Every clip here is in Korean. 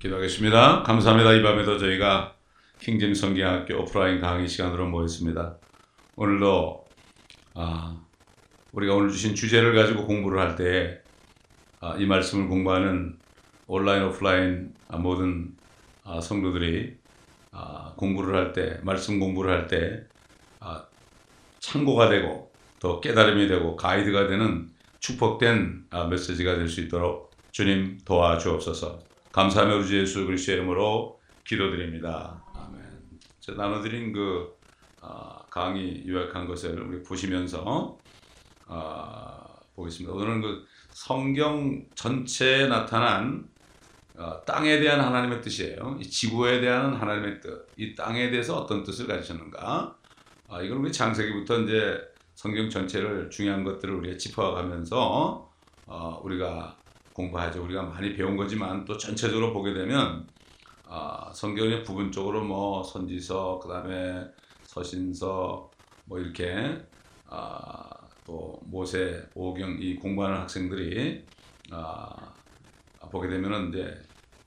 기도하겠습니다. 감사합니다. 이 밤에도 저희가 킹잼 성경학교 오프라인 강의 시간으로 모였습니다. 오늘도 아, 우리가 오늘 주신 주제를 가지고 공부를 할 때이 아, 말씀을 공부하는 온라인 오프라인 아, 모든 아, 성도들이 아, 공부를 할 때, 말씀 공부를 할때 참고가 되고 또 깨달음이 되고 가이드가 되는 축복된 메시지가 될 수 있도록 주님 도와주옵소서. 감사하며 우리 예수 그리스도의 이름으로 기도드립니다. 아멘. 제가 나눠드린 그 어, 강의 요약한 것을 우리 보시면서 어, 보겠습니다. 오늘은 그 성경 전체에 나타난 어, 땅에 대한 하나님의 뜻이에요. 이 지구에 대한 하나님의 뜻, 이 땅에 대해서 어떤 뜻을 가지셨는가? 아, 이걸 우리 장세기부터 이제 성경 전체를 중요한 것들을 우리가 짚어가면서 어, 우리가 공부하죠. 우리가 많이 배운 거지만 또 전체적으로 보게 되면 아, 성경의 부분적으로 뭐 선지서, 그 다음에 서신서, 뭐 이렇게 아, 또 모세, 오경 이 공부하는 학생들이 아, 보게 되면은 이제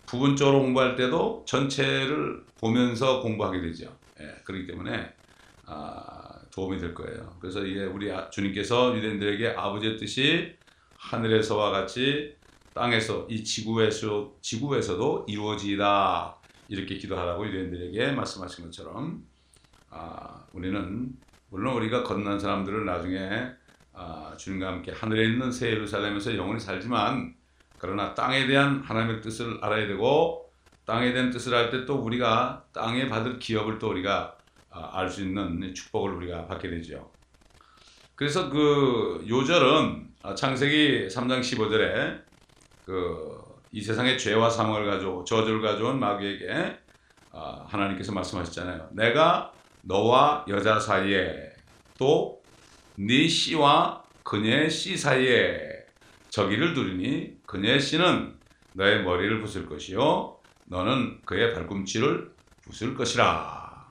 부분적으로 공부할 때도 전체를 보면서 공부하게 되죠. 예, 그렇기 때문에 아, 도움이 될 거예요. 그래서 이게 우리 아, 주님께서 유대인들에게 아버지의 뜻이 하늘에서와 같이 땅에서 이 지구에서 지구에서도 이루어지다 이렇게 기도하라고 유대인들에게 말씀하신 것처럼 아, 우리는 물론 우리가 건넌 사람들은 나중에 아, 주님과 함께 하늘에 있는 새 예루살렘에서 영원히 살지만 그러나 땅에 대한 하나님의 뜻을 알아야 되고 땅에 대한 뜻을 알 때 또 우리가 땅에 받을 기업을 또 우리가 아, 알수 있는 축복을 우리가 받게 되죠. 그래서 그 요절은 아, 창세기 3장 15절에 그 이 세상의 죄와 사망을 가지고 저주를 가져온 마귀에게 어, 하나님께서 말씀하셨잖아요. 내가 너와 여자 사이에 또 네 씨와 그녀의 씨 사이에 저기를 두리니 그녀의 씨는 너의 머리를 부술 것이요 너는 그의 발꿈치를 부술 것이라.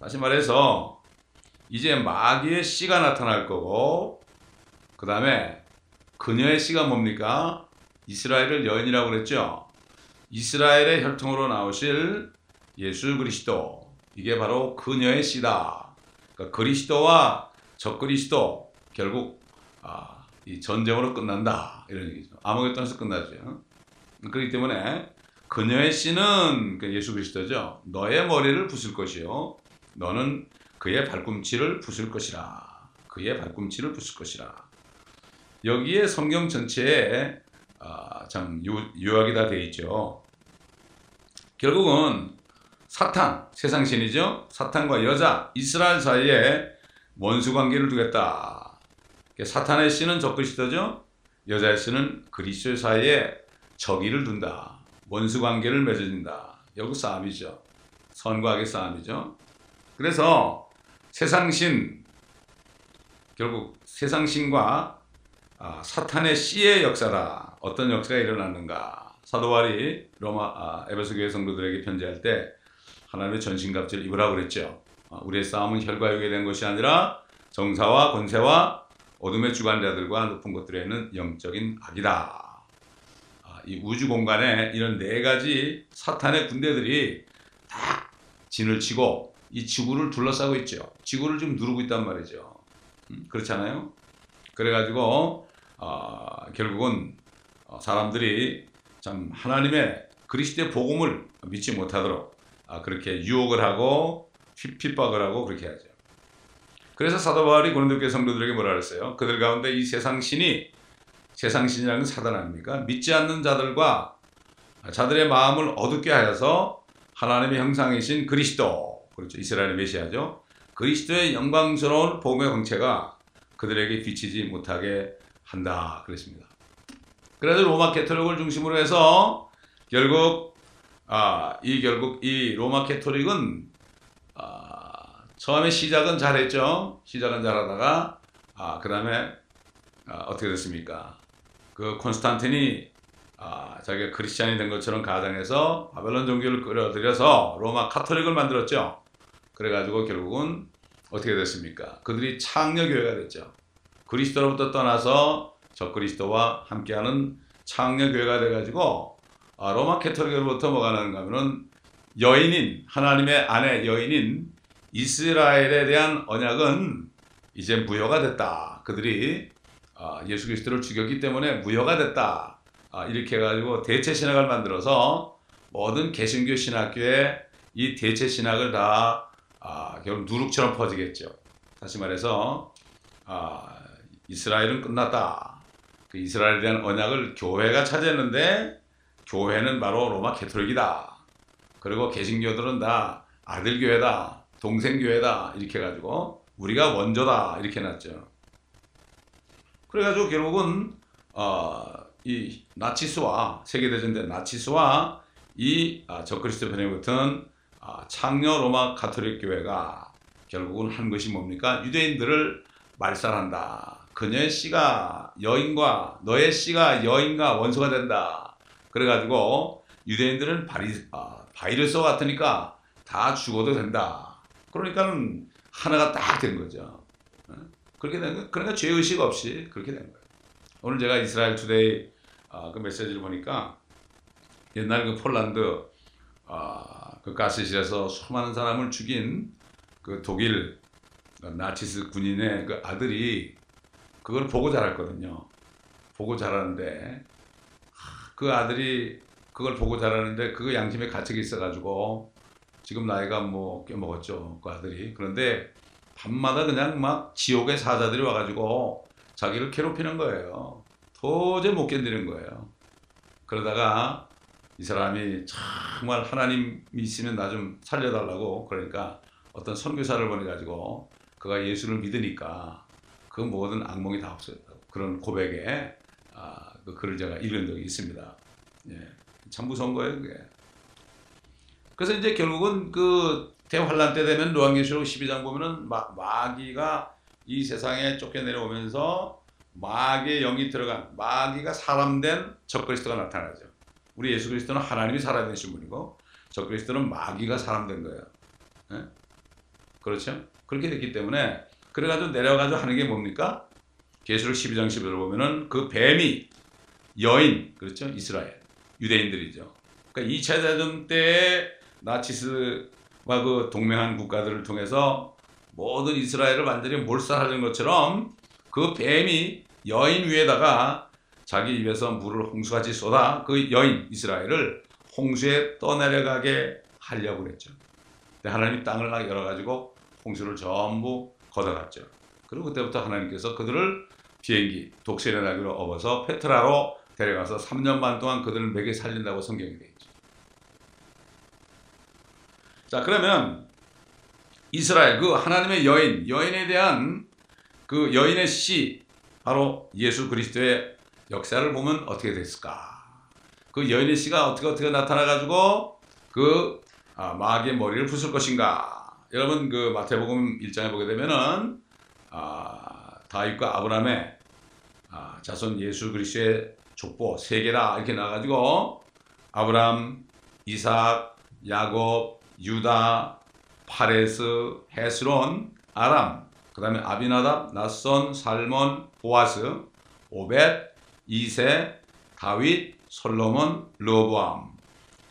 다시 말해서 이제 마귀의 씨가 나타날 거고 그 다음에 그녀의 씨가 뭡니까? 이스라엘을 여인이라고 그랬죠. 이스라엘의 혈통으로 나오실 예수 그리스도 이게 바로 그녀의 씨다. 그러니까 그리스도와 적그리스도 결국 아, 이 전쟁으로 끝난다 이런 얘기죠. 아무것도에서 끝나죠. 그렇기 때문에 그녀의 씨는 그 예수 그리스도죠. 너의 머리를 부술 것이요. 너는 그의 발꿈치를 부술 것이라. 그의 발꿈치를 부술 것이라. 여기에 성경 전체에 아, 참 요, 요약이 다돼 있죠. 결국은 사탄, 세상 신이죠. 사탄과 여자, 이스라엘 사이에 원수 관계를 두겠다. 사탄의 씨는 적그리스도죠. 여자의 씨는 그리스도 사이에 적의를 둔다. 원수 관계를 맺어진다. 여기 싸움이죠. 선과 악의 싸움이죠. 그래서 세상 신, 결국 세상 신과 아, 사탄의 씨의 역사다. 어떤 역사가 일어났는가? 사도 바리 로마 아, 에베소 교회 성도들에게 편지할 때 하나님의 전신갑주를 입으라 그랬죠. 아, 우리의 싸움은 혈과 육에 된 것이 아니라 정사와 권세와 어둠의 주관자들과 높은 것들에 있는 영적인 악이다. 아, 이 우주 공간에 이런 네 가지 사탄의 군대들이 다 진을 치고 이 지구를 둘러싸고 있죠. 지구를 좀 누르고 있단 말이죠. 음, 그렇잖아요. 그래가지고 어, 결국은 어, 사람들이 참 하나님의 그리스도의 복음을 믿지 못하도록 아, 그렇게 유혹을 하고 핍박을 하고 그렇게 하죠. 그래서 사도 바울이 고린도교 성도들에게 뭐라 그랬어요? 그들 가운데 이 세상 신이 세상 신이라는 사단 아닙니까? 믿지 않는 자들과 자들의 마음을 어둡게 하여서 하나님의 형상이신 그리스도 그렇죠 이스라엘의 메시아죠. 그리스도의 영광스러운 복음의 정체가 그들에게 비치지 못하게 한다 그랬습니다. 그래서 로마 캐토릭을 중심으로 해서 결국 아, 이 결국 이 로마 캐토릭은 아, 처음에 시작은 잘했죠. 시작은 잘하다가 아, 그다음에 아, 어떻게 됐습니까? 그 콘스탄틴이 아, 자기가 크리스찬이 된 것처럼 가장해서 바벨론 종교를 끌어들여서 로마 카톨릭을 만들었죠. 그래가지고 결국은 어떻게 됐습니까? 그들이 창녀교회가 됐죠. 그리스도로부터 떠나서 적그리스도와 함께하는 창녀교회가 돼가지고 아, 로마 캐톨릭으로부터 뭐가 나는가 하면은 여인인 하나님의 아내 여인인 이스라엘에 대한 언약은 이제 무효가 됐다. 그들이 아, 예수 그리스도를 죽였기 때문에 무효가 됐다. 아, 이렇게 해가지고 대체 신학을 만들어서 모든 개신교 신학교에 이 대체 신학을 다 아, 결국 누룩처럼 퍼지겠죠. 다시 말해서 아, 이스라엘은 끝났다. 그 이스라엘에 대한 언약을 교회가 차지했는데 교회는 바로 로마 캐톨릭이다. 그리고 개신교들은 다 아들 교회다, 동생 교회다 이렇게 해가지고 우리가 원조다 이렇게 놨죠. 그래가지고 결국은 어, 이 나치스와 세계대전 때 나치스와 이 아, 적그리스도 편에 붙은 아, 창녀 로마 가톨릭 교회가 결국은 한 것이 뭡니까? 유대인들을 말살한다. 그녀의 씨가 여인과 너의 씨가 여인과 원수가 된다. 그래가지고 유대인들은 바리, 아, 바이러스 같으니까 다 죽어도 된다. 그러니까는 하나가 딱 된 거죠. 어? 그렇게 된 거. 그러니까 죄의식 없이 그렇게 된 거예요. 오늘 제가 이스라엘 투데이 아, 그 메시지를 보니까 옛날 그 폴란드 아, 그 가스실에서 수많은 사람을 죽인 그 독일 나치스 군인의 그 아들이 그걸 보고 자랐거든요. 보고 자라는데 그 아들이 그걸 보고 자라는데 그 양심에 가책이 있어가지고 지금 나이가 뭐꽤 먹었죠 그 아들이 그런데 밤마다 그냥 막 지옥의 사자들이 와가지고 자기를 괴롭히는 거예요. 도저히 못 견디는 거예요. 그러다가 이 사람이 정말 하나님 있으면 나 좀 살려달라고 그러니까 어떤 선교사를 보내가지고 그가 예수를 믿으니까 그 모든 악몽이 다 없어졌다고 그런 고백에 아, 그 글을 제가 읽은 적이 있습니다. 예, 참 무서운 거예요 그게. 그래서 이제 결국은 그 대환란 때 되면 노한계시록 12장 보면은 마, 마귀가 이 세상에 쫓겨내려오면서 마귀의 영이 들어간 마귀가 사람된 적그리스도가 나타나죠. 우리 예수 그리스도는 하나님이 살아계신 분이고 적그리스도는 마귀가 사람된 거예요. 예? 그렇죠? 그렇게 됐기 때문에 그래가지고 내려가지고 하는 게 뭡니까? 계시록 12장 11절 보면은 그 뱀이 여인 그렇죠? 이스라엘 유대인들이죠. 그러니까 2차 대전 때 나치스와 그 동맹한 국가들을 통해서 모든 이스라엘을 완전히 몰살하는 것처럼 그 뱀이 여인 위에다가 자기 입에서 물을 홍수같이 쏟아 그 여인 이스라엘을 홍수에 떠내려가게 하려고 그랬죠. 근데 하나님이 땅을 열어가지고 홍수를 전부 걷어갔죠. 그리고 그때부터 하나님께서 그들을 비행기 독실의 나귀로 업어서 페트라로 데려가서 3년 반 동안 그들을 먹여 살린다고 성경이 되어 있죠. 자 그러면 이스라엘 그 하나님의 여인 여인에 대한 그 여인의 씨 바로 예수 그리스도의 역사를 보면 어떻게 됐을까? 그 여인의 씨가 어떻게 어떻게 나타나 가지고 그 아, 마귀의 머리를 부술 것인가? 여러분 그 마태복음 1장에 보게 되면은 아, 다윗과 아브라함의 아, 자손 예수 그리스도의 족보 세 개라 이렇게 나가지고 아브라함, 이삭, 야곱, 유다, 파레스, 헤스론, 아람, 그 다음에 아비나답, 낫손, 살몬, 보아스, 오벳, 이세, 다윗, 솔로몬, 르보암.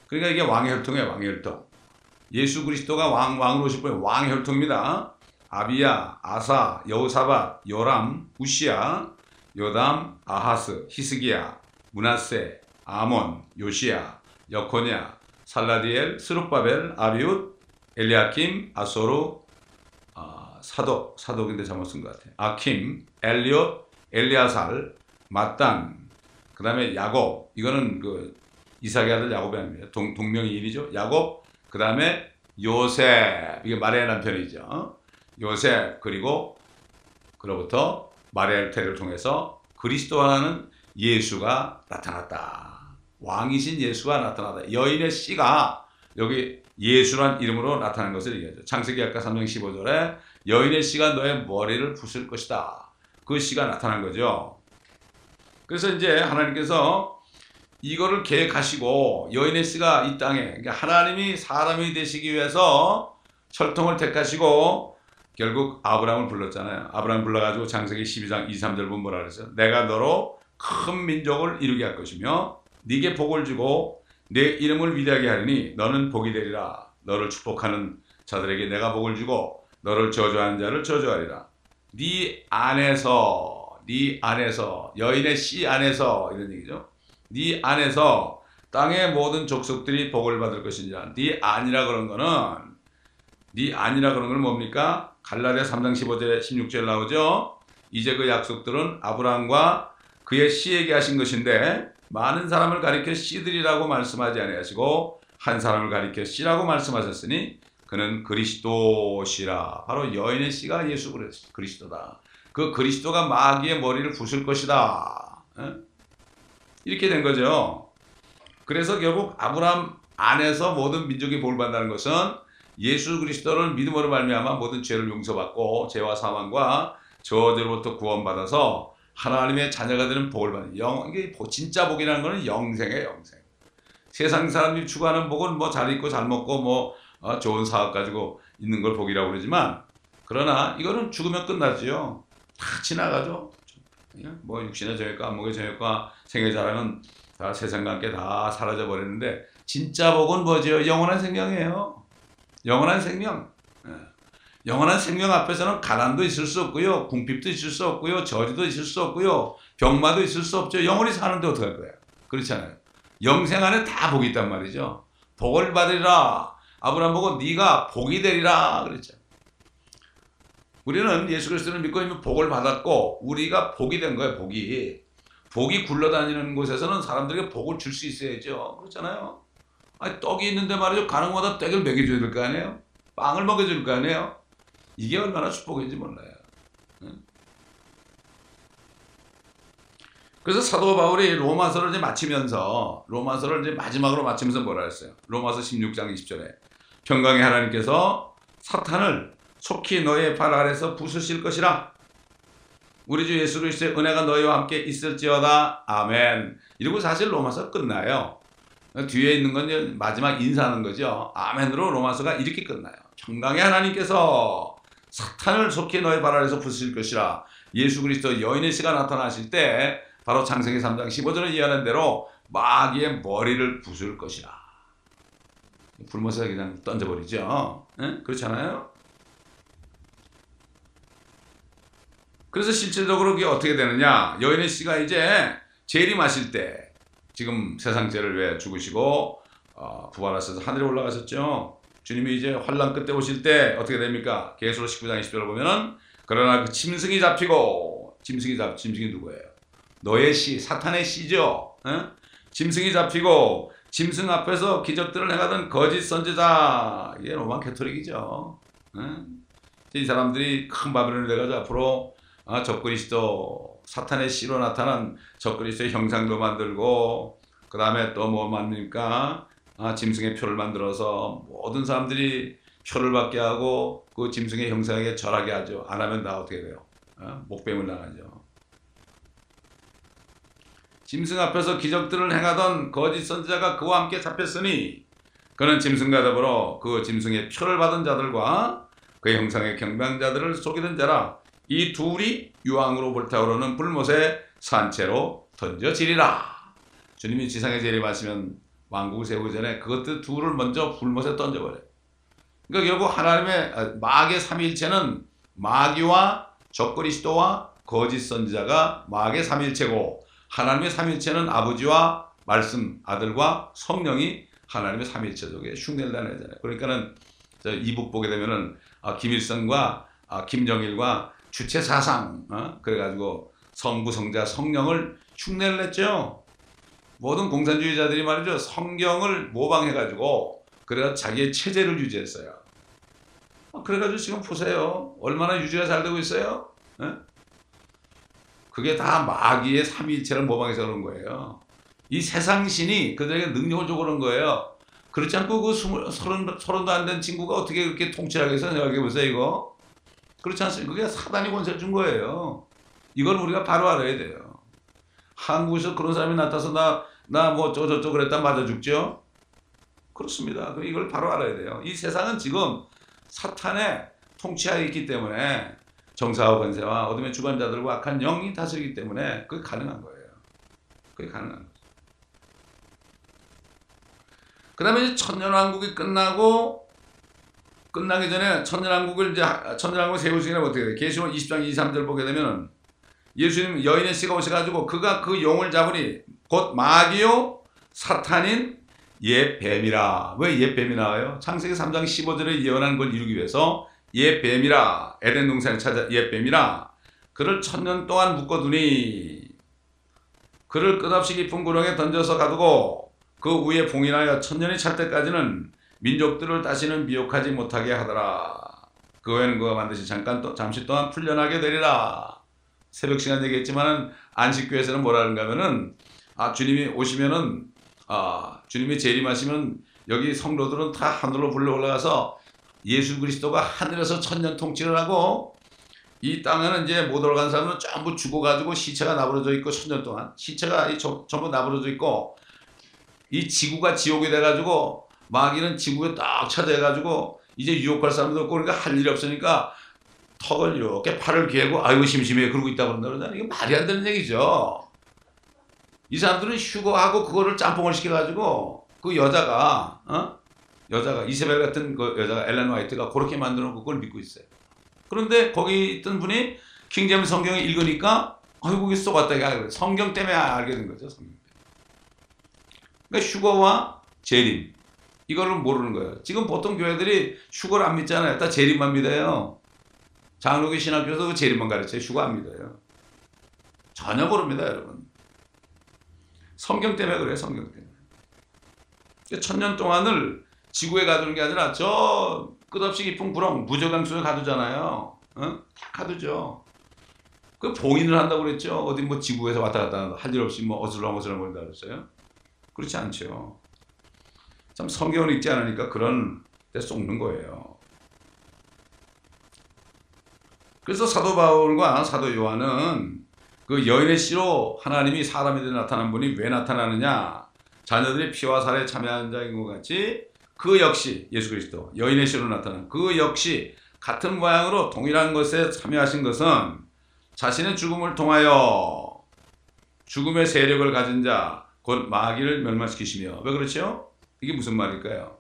그러니까 이게 왕의 혈통이에요, 왕의 혈통. 예수 그리스도가 왕, 왕으로 오실 분의 왕의 혈통입니다. 아비야, 아사, 여우사밧, 요람, 우시야, 요담, 아하스, 히스기야, 문하세, 아몬, 요시야, 여코냐, 살라디엘, 스룹바벨, 아비웃, 엘리아킴, 아소루, 아, 사독, 사독인데 잘못 쓴 것 같아요. 아킴, 엘리옷, 엘리아살, 마땅, 그 다음에 야곱, 이거는 그 이삭의 아들 야곱이 아닙니다. 동, 동명이인이죠. 야곱, 그 다음에 요셉, 이게 마리아 남편이죠. 요셉, 그리고 그로부터 마리아를 통해서 그리스도라는 예수가 나타났다. 왕이신 예수가 나타났다. 여인의 씨가 여기 예수란 이름으로 나타난 것을 얘기하죠. 창세기 아까 3장 15절에 여인의 씨가 너의 머리를 부술 것이다. 그 씨가 나타난 거죠. 그래서 이제 하나님께서 이거를 계획하시고 여인의 씨가 이 땅에 그러니까 하나님이 사람이 되시기 위해서 철통을 택하시고 결국 아브라함을 불렀잖아요. 아브라함 불러가지고 창세기 12장 2, 3절 보면 뭐라 그랬어요? 내가 너로 큰 민족을 이루게 할 것이며 네게 복을 주고 내 이름을 위대하게 하리니 너는 복이 되리라. 너를 축복하는 자들에게 내가 복을 주고 너를 저주하는 자를 저주하리라. 네 안에서 네 안에서 여인의 씨 안에서 이런 얘기죠. 네 안에서 땅의 모든 족속들이 복을 받을 것이니라. 네 안이라 그런 거는 네 안이라 그런 건 뭡니까? 갈라디아 3장 15절 16절 나오죠. 이제 그 약속들은 아브라함과 그의 씨에게 하신 것인데 많은 사람을 가리켜 씨들이라고 말씀하지 아니하시고 한 사람을 가리켜 씨라고 말씀하셨으니 그는 그리스도시라. 바로 여인의 씨가 예수 그리스도다. 그 그리스도가 마귀의 머리를 부술 것이다. 이렇게 된 거죠. 그래서 결국 아브라함 안에서 모든 민족이 볼 받는다는 것은 예수 그리스도를 믿음으로 말미암아 모든 죄를 용서받고 죄와 사망과 저주로부터 구원받아서 하나님의 자녀가 되는 복을 받는 영 이게 진짜 복이라는 것은 영생이에요 영생. 세상 사람들이 추구하는 복은 뭐 잘 입고 잘 먹고 뭐 어, 좋은 사업 가지고 있는 걸 복이라고 그러지만 그러나 이거는 죽으면 끝나지요. 다 지나가죠. 뭐 육신의 저녁과 안목의 저녁과 생의 자랑은 다 세상과 함께 다 사라져 버리는데 진짜 복은 뭐죠? 영원한 생명이에요. 영원한 생명. 예. 영원한 생명 앞에서는 가난도 있을 수 없고요. 궁핍도 있을 수 없고요. 저주도 있을 수 없고요. 병마도 있을 수 없죠. 영원히 사는데 어떡할 거예요? 그렇잖아요. 영생 안에 다 복이 있단 말이죠. 복을 받으리라. 아브라함 보고 네가 복이 되리라 그랬죠. 우리는 예수 그리스도를 믿고 있는 복을 받았고 우리가 복이 된 거예요. 복이. 복이 굴러다니는 곳에서는 사람들에게 복을 줄 수 있어야죠. 그렇잖아요. 아니, 떡이 있는데 말이죠. 가는 곳마다 떡을 먹여줘야 될 거 아니에요? 빵을 먹여줄 거 아니에요? 이게 얼마나 축복인지 몰라요. 그래서 사도 바울이 로마서를 이제 마치면서 로마서를 이제 마지막으로 마치면서 뭐라 했어요? 로마서 16장 20절에 평강의 하나님께서 사탄을 속히 너의 발 아래서 부수실 것이라. 우리 주 예수 그리스도의 은혜가 너희와 함께 있을지어다. 아멘. 이러고 사실 로마서 끝나요. 뒤에 있는 건 마지막 인사하는 거죠. 아멘으로 로마서가 이렇게 끝나요. 평강의 하나님께서 사탄을 속히 너의 발 아래서 부수실 것이라. 예수 그리스도 여인의 씨가 나타나실 때 바로 창세기 3장 15절에 이해하는 대로 마귀의 머리를 부술 것이라. 불못에 그냥 던져버리죠. 네? 그렇잖아요. 그래서 실질적으로 그게 어떻게 되느냐. 여인의 씨가 이제 재림하실 때 지금 세상 죄를 왜 죽으시고 어, 부활하셔서 하늘에 올라가셨죠. 주님이 이제 환란 끝에 오실 때 어떻게 됩니까? 계수로 19장 20절을 보면은 그러나 그 짐승이 잡히고 짐승이 잡 짐승이 누구예요? 너의 씨 사탄의 씨죠. 에? 짐승이 잡히고 짐승 앞에서 기적들을 행하던 거짓 선지자 이게 로마 캐토릭이죠. 에? 이 사람들이 큰 바벨론을 내가지고 앞으로 아, 적그리스도 사탄의 씨로 나타난 적그리스도의 형상도 만들고 그 다음에 또 뭐 만듭니까? 아, 짐승의 표를 만들어서 모든 사람들이 표를 받게 하고 그 짐승의 형상에게 절하게 하죠. 안 하면 나 어떻게 돼요? 아, 목뱀을 당하죠. 짐승 앞에서 기적들을 행하던 거짓 선지자가 그와 함께 잡혔으니 그는 짐승과 더불어 그 짐승의 표를 받은 자들과 그 형상의 경배자들을 속이던 자라 이 둘이 유황으로 불타오르는 불못에 산채로 던져지리라. 주님이 지상에 재림하시면 왕국을 세우기 전에 그것들 둘을 먼저 불못에 던져버려요. 그러니까 결국 하나님의 아, 마귀의 삼일체는 마귀와 적그리스도와 거짓 선지자가 마귀의 삼일체고 하나님의 삼일체는 아버지와 말씀 아들과 성령이 하나님의 삼일체 속에 흉내를 내잖아요. 그러니까는 이북 보게 되면은 아, 김일성과 아, 김정일과 주체 사상 어? 그래가지고 성부 성자 성령을 흉내를 냈죠. 모든 공산주의자들이 말이죠 성경을 모방해가지고 그래가 자기의 체제를 유지했어요. 어, 그래가지고 지금 보세요 얼마나 유지가 잘 되고 있어요. 에? 그게 다 마귀의 삼위일체를 모방해서 그런 거예요. 이 세상 신이 그들에게 능력을 주고 그런 거예요. 그렇지 않고 그 스물, 서른, 서른도 안 된 친구가 어떻게 그렇게 통치하게 해서 생각해 보세요, 이거. 그렇지 않습니까? 그게 사단이 권세를 준 거예요. 이걸 우리가 바로 알아야 돼요. 한국에서 그런 사람이 나타나서 나, 나 뭐 저저저 그랬다 맞아 죽죠? 그렇습니다. 이걸 바로 알아야 돼요. 이 세상은 지금 사탄의 통치하에 있기 때문에 정사와 권세와 어둠의 주관자들과 악한 영이 다스리기 때문에 그게 가능한 거예요. 그게 가능한 거죠. 그 다음에 천년왕국이 끝나고 끝나기 전에 천년왕국을 이제 천년왕국 세우시기는 어떻게 돼요? 계시록 20장 2, 3절 보게 되면은 예수님 여인의 씨가 오셔가지고 그가 그 용을 잡으니 곧 마귀요 사탄인 옛 뱀이라 왜옛 뱀이 나와요? 창세기 3장 15절에 예언한 걸 이루기 위해서 옛 뱀이라 에덴 동산에 찾아 옛 뱀이라 그를 천년 동안 묶어두니 그를 끝없이 깊은 구렁에 던져서 가두고 그 위에 봉인하여 천년이 찰 때까지는 민족들을 다시는 미혹하지 못하게 하더라. 그 후에는 그가 반드시 잠깐 또 잠시 동안 풀려나게 되리라. 새벽 시간 얘기했지만은 안식교에서는 뭐라는가 하면은 아 주님이 오시면은 아 주님이 재림하시면 여기 성도들은 다 하늘로 불러 올라가서 예수 그리스도가 하늘에서 천년 통치를 하고 이 땅에는 이제 못 올라간 사람은 전부 죽어가지고 시체가 나부러져 있고 천년 동안 시체가 이 저- 전부 나부러져 있고 이 지구가 지옥이 돼가지고 마귀는 지구에 딱 찾아가지고 이제 유혹할 사람도 없고 그러니까 할 일이 없으니까 턱을 이렇게 팔을 개고 아이고 심심해 그러고 있다 그런다 그러잖아요. 이게 말이 안 되는 얘기죠. 이 사람들은 휴거하고 그거를 짬뽕을 시켜가지고 그 여자가 어? 여자가 이세벨 같은 그 여자가 엘렌 화이트가 그렇게 만들어 그걸 믿고 있어요. 그런데 거기 있던 분이 킹제임 성경을 읽으니까 아이고 이게 쏘갔다 이게 성경 때문에 알게 된 거죠. 성경. 그러니까 휴거와 재림 이거를 모르는 거예요. 지금 보통 교회들이 휴거를 안 믿잖아요. 다 재림만 믿어요. 장로교 신학교에서 그 재림만 가르쳐요. 휴거 안 믿어요. 전혀 모릅니다, 여러분. 성경 때문에 그래요. 성경 때문에. 그러니까 천년 동안을 지구에 가두는 게 아니라 저 끝없이 깊은 구렁 무저강 속에 가두잖아요. 어? 다 가두죠. 그 봉인을 한다고 그랬죠. 어디 뭐 지구에서 왔다 갔다 할 일 없이 뭐 어슬렁어슬렁 거린다 그랬어요. 그렇지 않죠. 참 성경을 읽지 않으니까 그런 데 쏙는 거예요. 그래서 사도 바울과 사도 요한은 그 여인의 씨로 하나님이 사람이 되 나타난 분이 왜 나타나느냐? 자녀들이 피와 살에 참여한 자인 것 같이 그 역시 예수 그리스도 여인의 씨로 나타난 그 역시 같은 모양으로 동일한 것에 참여하신 것은 자신의 죽음을 통하여 죽음의 세력을 가진 자 곧 마귀를 멸망시키시며 왜 그렇죠? 이게 무슨 말일까요?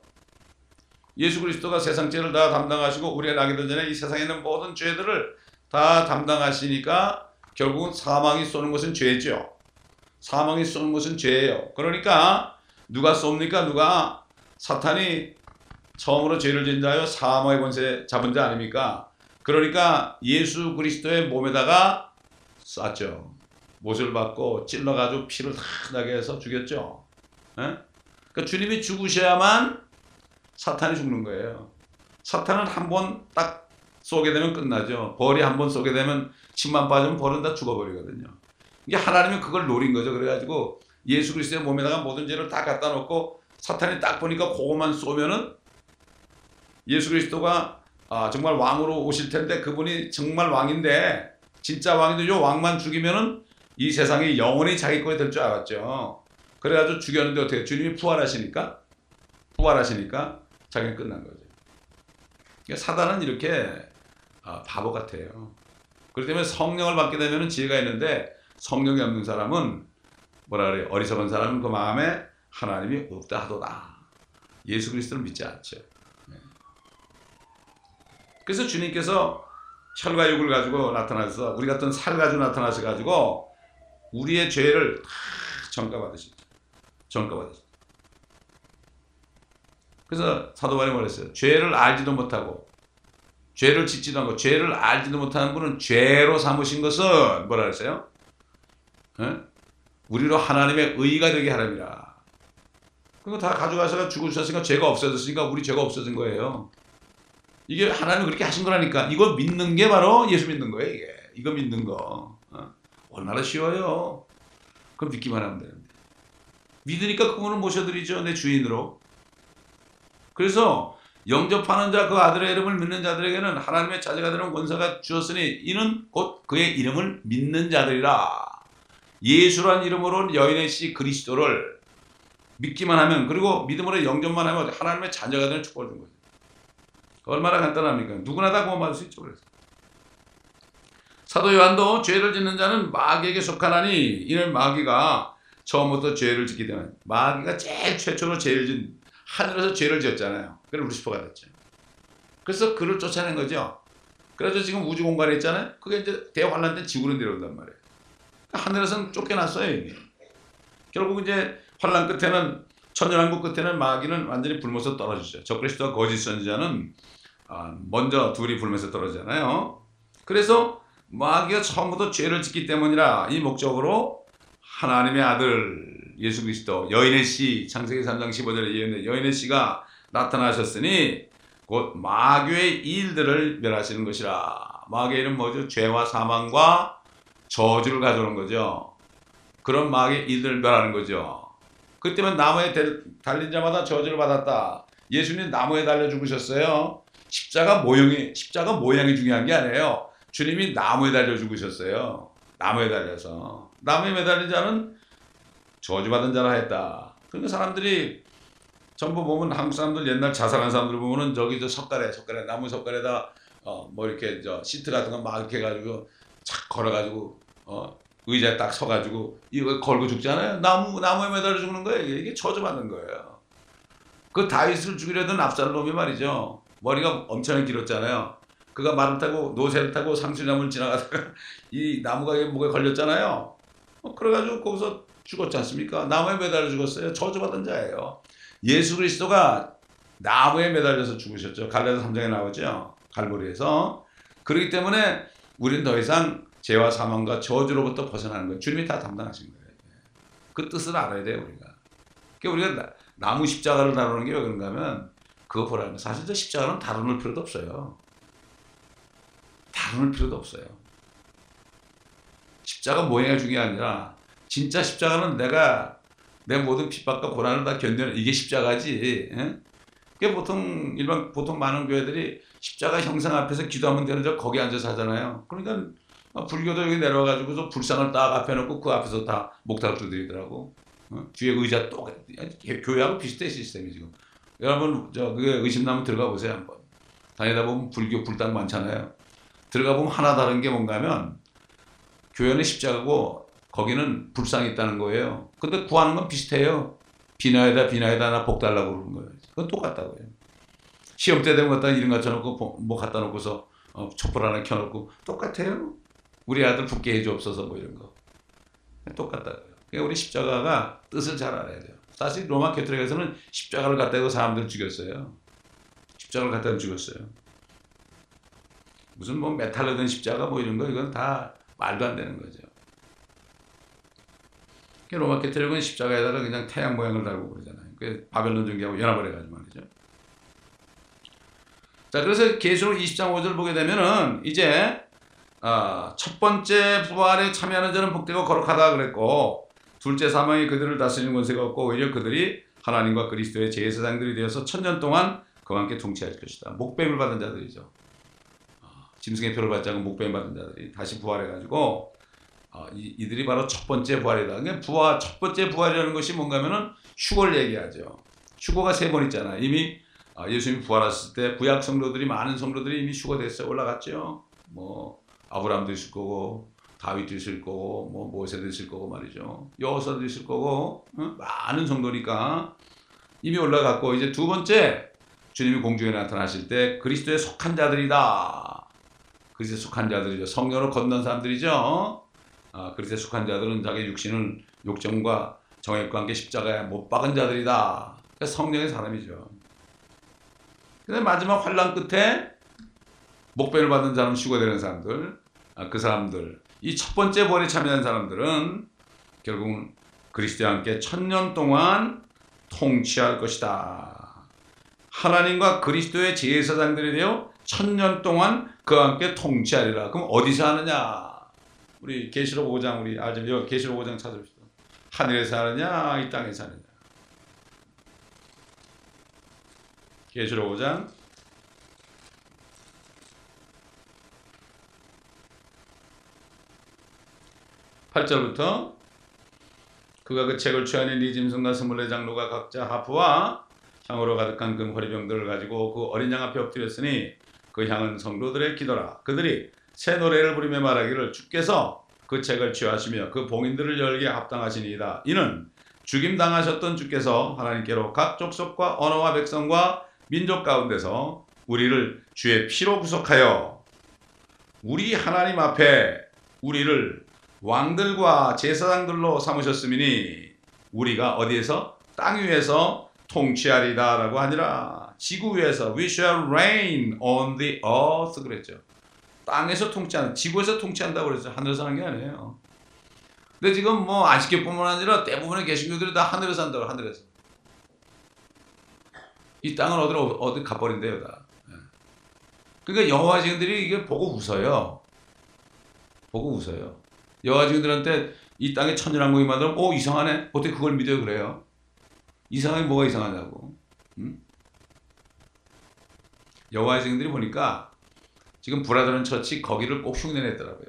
예수 그리스도가 세상 죄를 다 담당하시고 우리가 나기 전에 이 세상에 있는 모든 죄들을 다 담당하시니까 결국은 사망이 쏘는 것은 죄죠. 사망이 쏘는 것은 죄예요. 그러니까 누가 쏩니까? 누가 사탄이 처음으로 죄를 진 자여 사망의 권세 잡은 자 아닙니까? 그러니까 예수 그리스도의 몸에다가 쐈죠. 못을 받고 찔러가지고 피를 다 나게 해서 죽였죠. 예? 그러니까 주님이 죽으셔야만 사탄이 죽는 거예요. 사탄은 한 번 딱 쏘게 되면 끝나죠. 벌이 한 번 쏘게 되면 침만 빠지면 벌은 다 죽어버리거든요. 이게 하나님은 그걸 노린 거죠. 그래가지고 예수 그리스도의 몸에다가 모든 죄를 다 갖다 놓고 사탄이 딱 보니까 그것만 쏘면은 예수 그리스도가 아, 정말 왕으로 오실 텐데 그분이 정말 왕인데 진짜 왕인데 요 왕만 죽이면은 이 세상이 영원히 자기 거에 될 줄 알았죠. 그래가지고 죽였는데 어떻게 주님이 부활하시니까 부활하시니까 자기는 끝난 거죠. 그러니까 사단은 이렇게 아, 바보 같아요. 그렇기 때문에 성령을 받게 되면 지혜가 있는데 성령이 없는 사람은 뭐라 그래요? 어리석은 사람은 그 마음에 하나님이 없다 하도다. 예수 그리스도를 믿지 않죠. 네. 그래서 주님께서 혈과 육을 가지고 나타나서 우리 같은 살 가지고 나타나셔 가지고 우리의 죄를 다 전가받으셨 죠. 전가받으셨죠. 그래서 사도 바울이 말했어요. 죄를 알지도 못하고 죄를 짓지도 않고 죄를 알지도 못하는 분은 죄로 삼으신 것은 뭐라 그랬어요? 예? 우리로 하나님의 의가 되게 하랍니다. 그거 다 가져가서 죽으셨으니까 죄가 없어졌으니까 우리 죄가 없어진 거예요. 이게 하나님 그렇게 하신 거라니까. 이거 믿는 게 바로 예수 믿는 거예요. 이게 이거 믿는 거 어? 얼마나 쉬워요. 그럼 믿기만 하면 되는데 믿으니까 그분을 모셔드리죠 내 주인으로. 그래서 영접하는 자 그 아들의 이름을 믿는 자들에게는 하나님의 자제가 되는 권세가 주었으니 이는 곧 그의 이름을 믿는 자들이라. 예수란 이름으로 여인의 씨 그리스도를 믿기만 하면 그리고 믿음으로 영접만 하면 하나님의 자녀가 되는 축복을 준 거죠. 얼마나 간단합니까? 누구나 다 구원받을 수 있죠. 그래서 사도 요한도 죄를 짓는 자는 마귀에게 속하나니 이는 마귀가 처음부터 죄를 짓기 때문에 마귀가 제일 최초로 죄를 짓 하늘에서 죄를 지었잖아요. 그래서 루시퍼가 됐죠. 그래서 그를 쫓아낸 거죠. 그래서 지금 우주 공간에 있잖아요. 그게 이제 대환란 때 지구로 내려온단 말이에요. 그러니까 하늘에서는 쫓겨났어요 이미. 결국 이제 환란 끝에는 천년왕국 끝에는 마귀는 완전히 불면서 떨어지죠. 적그리스도와 거짓 선지자는 아, 먼저 둘이 불면서 떨어지잖아요. 그래서 마귀가 처음부터 죄를 짓기 때문이라 이 목적으로 하나님의 아들 예수 그리스도 여인의 씨 창세기 3장 15절에 예언된 여인의 씨가 나타나셨으니 곧 마귀의 일들을 멸하시는 것이라. 마귀의 일은 뭐죠? 죄와 사망과 저주를 가져오는 거죠. 그런 마귀의 일들을 멸하는 거죠. 그때면 나무에 달린 자마다 저주를 받았다. 예수님 나무에 달려 죽으셨어요. 십자가 모형이 십자가 모양이 중요한 게 아니에요. 주님이 나무에 달려 죽으셨어요. 나무에 달려서 나무에 매달린 자는 저주받은 자라 했다. 그러니까 사람들이 전부 보면 한국 사람들 옛날 자살한 사람들 보면은 저기 저 석가래 석가래 나무 석가래다 어 뭐 이렇게 저 시트 같은 거 막 이렇게 해가지고 착 걸어가지고 어 의자에 딱 서가지고 이거 걸고 죽잖아요. 나무 나무에 매달려 죽는 거예요. 이게 저주받는 거예요. 그 다윗을 죽이려던 압살롬이 말이죠. 머리가 엄청나게 길었잖아요. 그가 말을 타고 노새를 타고 상수나무를 지나가다가 이 나무가 목에 걸렸잖아요. 어, 그래가지고 거기서 죽었지 않습니까? 나무에 매달려 죽었어요. 저주받은 자예요. 예수 그리스도가 나무에 매달려서 죽으셨죠. 갈라디아 3장에 나오죠. 갈보리에서. 그렇기 때문에 우리는 더 이상 죄와 사망과 저주로부터 벗어나는 거예요. 주님이 다 담당하신 거예요. 그 뜻을 알아야 돼요, 우리가. 그러니까 우리가 나무 십자가를 다루는 게 왜 그런가 하면 그거 보라는 사실 저 십자가는 다루는 필요도 없어요. 다루는 필요도 없어요. 십자가 모양이 중요한 게 아니라 진짜 십자가는 내가 내 모든 핍박과 고난을 다 견디는 이게 십자가지. 예? 그게 보통 일반 보통 많은 교회들이 십자가 형상 앞에서 기도하면 되는 저 거기 앉아서 하잖아요. 그러니까 불교도 여기 내려와가지고서 불상을 딱 앞에 놓고 그 앞에서 다 목탁 두드리더라고. 어? 뒤에 의자 또 교회하고 비슷해 시스템이 지금. 여러분 저 그게 의심나면 들어가 보세요 한번. 다니다 보면 불교 불당 많잖아요. 들어가 보면 하나 다른 게 뭔가면 교회는 십자가고 거기는 불상이 있다는 거예요. 근데 구하는 건 비슷해요. 비나에다 비나에다 나 복 달라고 그러는 거예요. 그건 똑같다고요. 시험 때 되면 갖다 이름 갖춰 놓고 뭐 갖다 놓고서 어, 촛불 하나 켜 놓고 똑같아요. 우리 아들 붙게 해주옵소서 뭐 이런 거. 똑같다고요. 그러니까 우리 십자가가 뜻을 잘 알아야 돼요. 사실 로마 캐토릭에서는 십자가를 갖다 대고 사람들 죽였어요. 십자가를 갖다 대고 죽였어요. 무슨 뭐 메탈로 된 십자가 뭐 이런 거 이건 다 말도 안 되는 거죠. 로마 캐토릭은 십자가에다가 그냥 태양 모양을 달고 그러잖아요. 그 바벨론 종교하고 연합을 해가지고 말이죠. 자, 그래서 계시록 20장 5절 보게 되면은 이제 어, 첫 번째 부활에 참여하는 자는 복되고 거룩하다 그랬고 둘째 사망이 그들을 다스리는 권세가 없고 오히려 그들이 하나님과 그리스도의 제사장들이 되어서 천년 동안 그와 함께 통치할 것이다. 목뱀을 받은 자들이죠. 짐승의 표를 받지 않고 목뱀 받은 자들이 다시 부활해가지고 어, 이, 이들이 바로 첫 번째 부활이다. 그러니까 부활 첫 번째 부활이라는 것이 뭔가면은 휴거를 얘기하죠. 휴거가 세 번 있잖아. 이미 어, 예수님이 부활했을 때 구약 성도들이 많은 성도들이 이미 휴거됐어요. 올라갔죠. 뭐 아브라함도 있을 거고 다윗도 있을 거고 뭐 모세도 있을 거고 말이죠. 여호사도 있을 거고 어? 많은 성도니까 이미 올라갔고 이제 두 번째 주님이 공중에 나타나실 때 그리스도에 속한 자들이다. 그리스도에 속한 자들이죠. 성령으로 건넌 사람들이죠. 아, 그리스도에 속한 자들은 자기 육신을 욕정과 정액과 함께 십자가에 못 박은 자들이다. 그러니까 성령의 사람이죠. 근데 마지막 환란 끝에 목배를 받은 자는 휴거되는 사람들, 아, 그 사람들, 이 첫 번째 벌에 참여한 사람들은 결국은 그리스도와 함께 천년 동안 통치할 것이다. 하나님과 그리스도의 제사장들이 되어 천년 동안 그와 함께 통치하리라. 그럼 어디서 하느냐? 우리 계시록 5장 우리 여 계시록 5장 찾아봅시다. 하늘에서 하느냐, 이 땅에서 하느냐. 계시록 5장 8절부터 그가 그 책을 취하는 리짐승과 스물네 장로가 각자 하프와 향으로 가득한 금 허리병들을 가지고 그 어린 양 앞에 엎드렸으니 그 향은 성도들의 기도라. 그들이 새 노래를 부르며 말하기를 주께서 그 책을 취하시며 그 봉인들을 열게 합당하시니이다. 이는 죽임 당하셨던 주께서 하나님께로 각 족속과 언어와 백성과 민족 가운데서 우리를 주의 피로 구속하여 우리 하나님 앞에 우리를 왕들과 제사장들로 삼으셨음이니 우리가 어디에서 땅 위에서 통치하리다라고 하니라 지구 위에서 we shall reign on the earth 그랬죠. 땅에서 통치하는 지구에서 통치한다고 그랬죠. 하늘에서 사는 게 아니에요. 근데 지금 뭐 안식교뿐만 아니라 대부분의 개신교들이 다 하늘에서 산다고 하늘에서. 이 땅은 어디로 어디 가버린대요 다. 예. 그러니까 여호와 증인들이 이게 보고 웃어요. 보고 웃어요. 여호와 증인들한테 이 땅에 천연왕국이 만들면 오 이상하네. 어떻게 그걸 믿어요 그래요? 이상하게 뭐가 이상하냐고. 응? 여호와 증인들이 보니까 지금 브라더는 처치 거기를 꼭 흉내냈더라고요.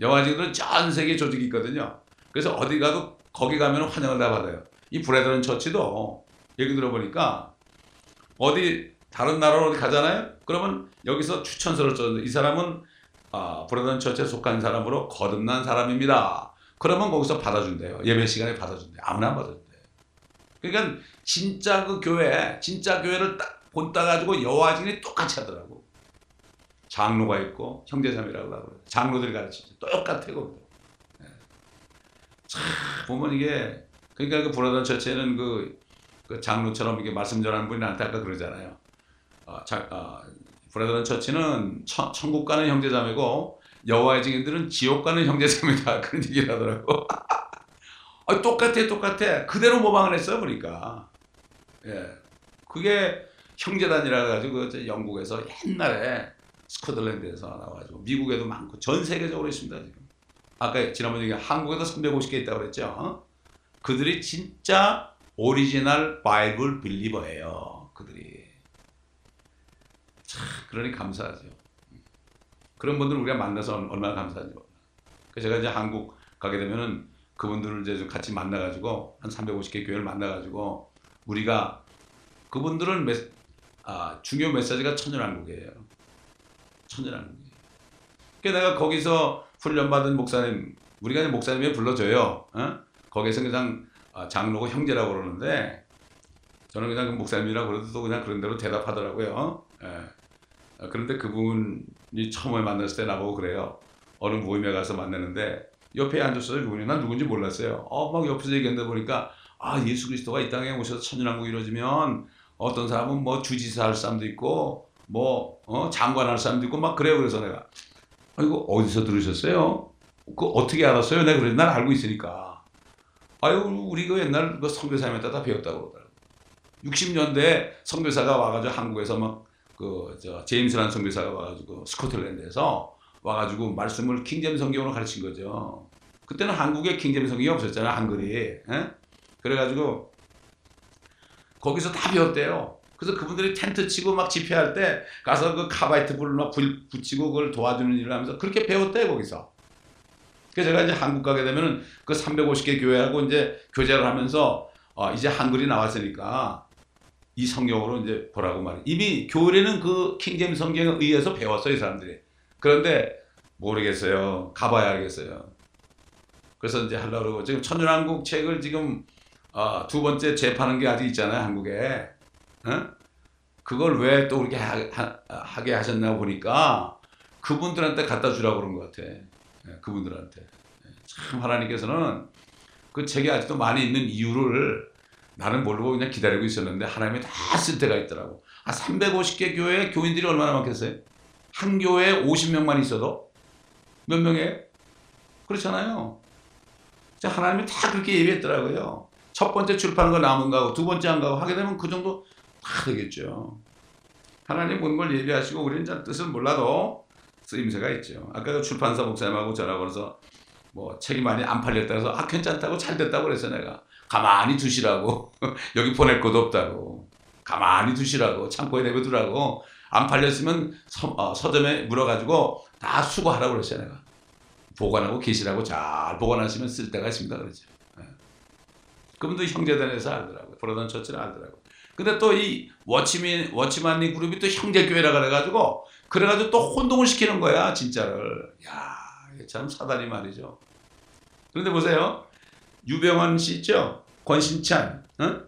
여호와 증인들은 전 세계 조직이 있거든요. 그래서 어디 가도 거기 가면 환영을 다 받아요. 이 브라더는 처치도 얘기 들어보니까 어디 다른 나라로 가잖아요. 그러면 여기서 추천서를 써는데 이 사람은 아, 브라더는 처치에 속한 사람으로 거듭난 사람입니다. 그러면 거기서 받아준대요. 예배 시간에 받아준대요. 아무나 받아준대요. 그러니까 진짜 그 교회, 진짜 교회를 딱 본따 가지고 증인이 똑같이 하더라고. 장로가 있고 형제자매라고 하고 장로들이 가르치죠. 똑같아요. 네. 참 보면 이게 그러니까 그 브라더 처치에는 그, 그 장로처럼 이게 말씀 전하는 분이 나한테 아까 그러잖아요. 어, 자, 어, 브라더 처치는 천, 천국 가는 형제자매고 여호와의 증인들은 지옥 가는 형제자매다 그런 얘기를 하더라고. 아, 똑같아 똑같아 그대로 모방을 했어요 보니까. 예, 그게 형제단이라 가지고 영국에서 옛날에 스코틀랜드에서 나와가지고 미국에도 많고 전 세계적으로 있습니다 지금. 아까 지난번에 얘기 한국에도 350개 있다고 그랬죠. 어? 그들이 진짜 오리지널 Bible believer예요. 그들이. 참 그러니 감사하죠. 그런 분들 우리가 만나서 얼마나 감사하죠. 그래서 제가 이제 한국 가게 되면은 그분들을 이제 좀 같이 만나가지고 한 350개 교회를 만나가지고 우리가 그분들은 메, 아, 중요 메시지가 천연한국이에요. 천연한국이에요. 그러니까 내가 거기서 훈련받은 목사님, 우리가 이제 목사님이 불러줘요. 어? 거기서 그냥 아, 장로고 형제라고 그러는데 저는 그냥 그 목사님이라고 그래도 또 그냥 그런 대로 대답하더라고요. 예. 아, 그런데 그분이 처음에 만났을 때 나보고 그래요. 어느 모임에 가서 만났는데 옆에 앉았어요. 그분이 난 누군지 몰랐어요. 어, 막 옆에서 얘기했는데 보니까 아 예수 그리스도가 이 땅에 오셔서 천연왕국 이루어지면 어떤 사람은 뭐 주지사 할 사람도 있고 뭐 어, 장관 할 사람도 있고 막 그래요. 그래서 내가 아 이거 어디서 들으셨어요? 그 어떻게 알았어요? 내가 그래 난 알고 있으니까. 아유 우리 그 옛날 그 선교사님한테 다 배웠다고 그러더라고. 60년대 선교사가 와가지고 한국에서 막 그 저 제임스라는 선교사가 와가지고 스코틀랜드에서 와가지고 말씀을 킹제임 성경으로 가르친 거죠. 그때는 한국에 킹제임 성경이 없었잖아요. 한글이. 에? 그래가지고 거기서 다 배웠대요. 그래서 그분들이 텐트 치고 막 집회할 때 가서 그 카바이트 불을 막 붙이고 그걸 도와주는 일을 하면서 그렇게 배웠대요 거기서. 그래서 제가 이제 한국 가게 되면은 그 350개 교회하고 이제 교제를 하면서 어 이제 한글이 나왔으니까 이 성경으로 이제 보라고 말이에요. 이미 교회는 그 킹제임 성경에 의해서 배웠어요 이 사람들이. 그런데 모르겠어요. 가봐야 알겠어요. 그래서 이제 하려고 지금 천연한국 책을 지금 어, 두 번째 재파는 게 아직 있잖아요 한국에. 어? 그걸 왜 또 그렇게 하, 게 하셨나 보니까 그분들한테 갖다 주라고 그런 것 같아. 예, 그분들한테. 예, 참 하나님께서는 그 책이 아직도 많이 있는 이유를 나는 모르고 그냥 기다리고 있었는데 하나님이 다 쓸 때가 있더라고. 아 350개 교회 교인들이 얼마나 많겠어요? 한 교회에 50명만 있어도 몇 명이에요? 그렇잖아요. 하나님이 다 그렇게 예비했더라고요. 첫 번째 출판한 거 남은 거하고 두 번째 한 거하고 하게 되면 그 정도 다 되겠죠. 하나님 모든 걸 예비하시고 우리는 잘 뜻을 몰라도 쓰임새가 있죠. 아까 그 출판사 목사님하고 전화 걸어서 뭐 책이 많이 안 팔렸다 해서 아 괜찮다고 잘 됐다고 그래서 내가 가만히 두시라고 여기 보낼 것도 없다고 가만히 두시라고 창고에 내버두라고 안 팔렸으면 서, 어, 점에 물어가지고 다 수거하라고 그랬어요 내가 보관하고 계시라고 잘 보관하시면 쓸 때가 있습니다 그러죠 네. 그분도 형제단에서 알더라고요 브라던 처치를 알더라고요 근데 또 이 워치맨 워치만님 그룹이 또 형제교회라 그래가지고 그래가지고 또 혼동을 시키는 거야 진짜를 야 참 사단이 말이죠 그런데 보세요 유병헌 씨 있죠? 권신찬, 어?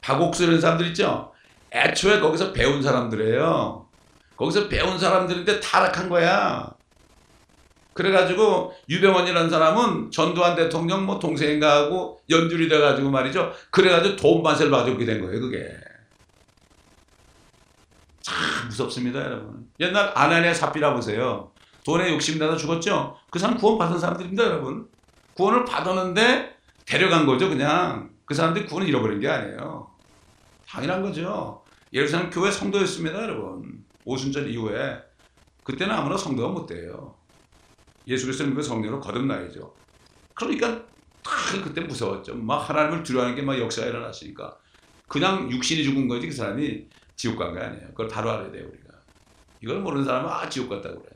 박옥수 이런 사람들 있죠? 애초에 거기서 배운 사람들이에요. 거기서 배운 사람들인데 타락한 거야. 그래가지고 유병헌이라는 사람은 전두환 대통령 뭐 동생인가 하고 연줄이 돼가지고 말이죠. 그래가지고 돈 맛을 봐주고 그된 거예요. 그게. 참 무섭습니다, 여러분. 옛날 아나니아 삽비라 보세요. 돈에 욕심나다 죽었죠? 그 사람 구원 받은 사람들입니다, 여러분. 구원을 받았는데 데려간 거죠, 그냥. 그 사람들이 구원을 잃어버린 게 아니에요. 당연한 거죠. 예루살렘 교회 성도였습니다, 여러분. 오순절 이후에. 그때는 아무나 성도가 못 돼요. 예수 그리스도는 그 성령으로 거듭나야죠. 그러니까 그때 무서웠죠. 막 하나님을 두려워하는 게 막 역사가 일어났으니까. 그냥 육신이 죽은 거지 그 사람이 지옥 간 게 아니에요. 그걸 바로 알아야 돼요, 우리가. 이걸 모르는 사람은 아, 지옥 갔다고 그래.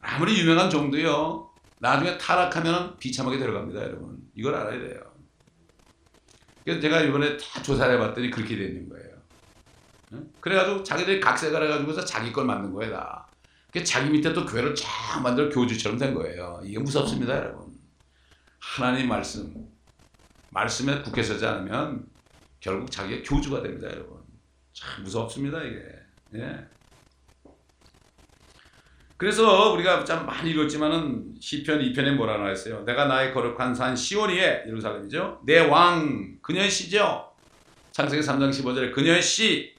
아무리 유명한 종도요. 나중에 타락하면 비참하게 들어갑니다, 여러분. 이걸 알아야 돼요. 그래서 제가 이번에 다 조사를 해봤더니 그렇게 되는 거예요. 그래가지고 자기들이 각색을 해가지고서 자기 걸 만든 거예요, 다. 자기 밑에 또 교회를 쫙 만들어 교주처럼 된 거예요. 이게 무섭습니다, 여러분. 하나님 말씀, 말씀에 국회 서지 않으면 결국 자기가 교주가 됩니다, 여러분. 참 무섭습니다, 이게. 예. 그래서 우리가 참 많이 읽었지만은 시편 2편에 뭐라 나와 있어요? 내가 나의 거룩한 산 시온이에 예루살렘이죠. 내 왕 그녀의 시죠. 창세기 3장 15절에 그녀의 시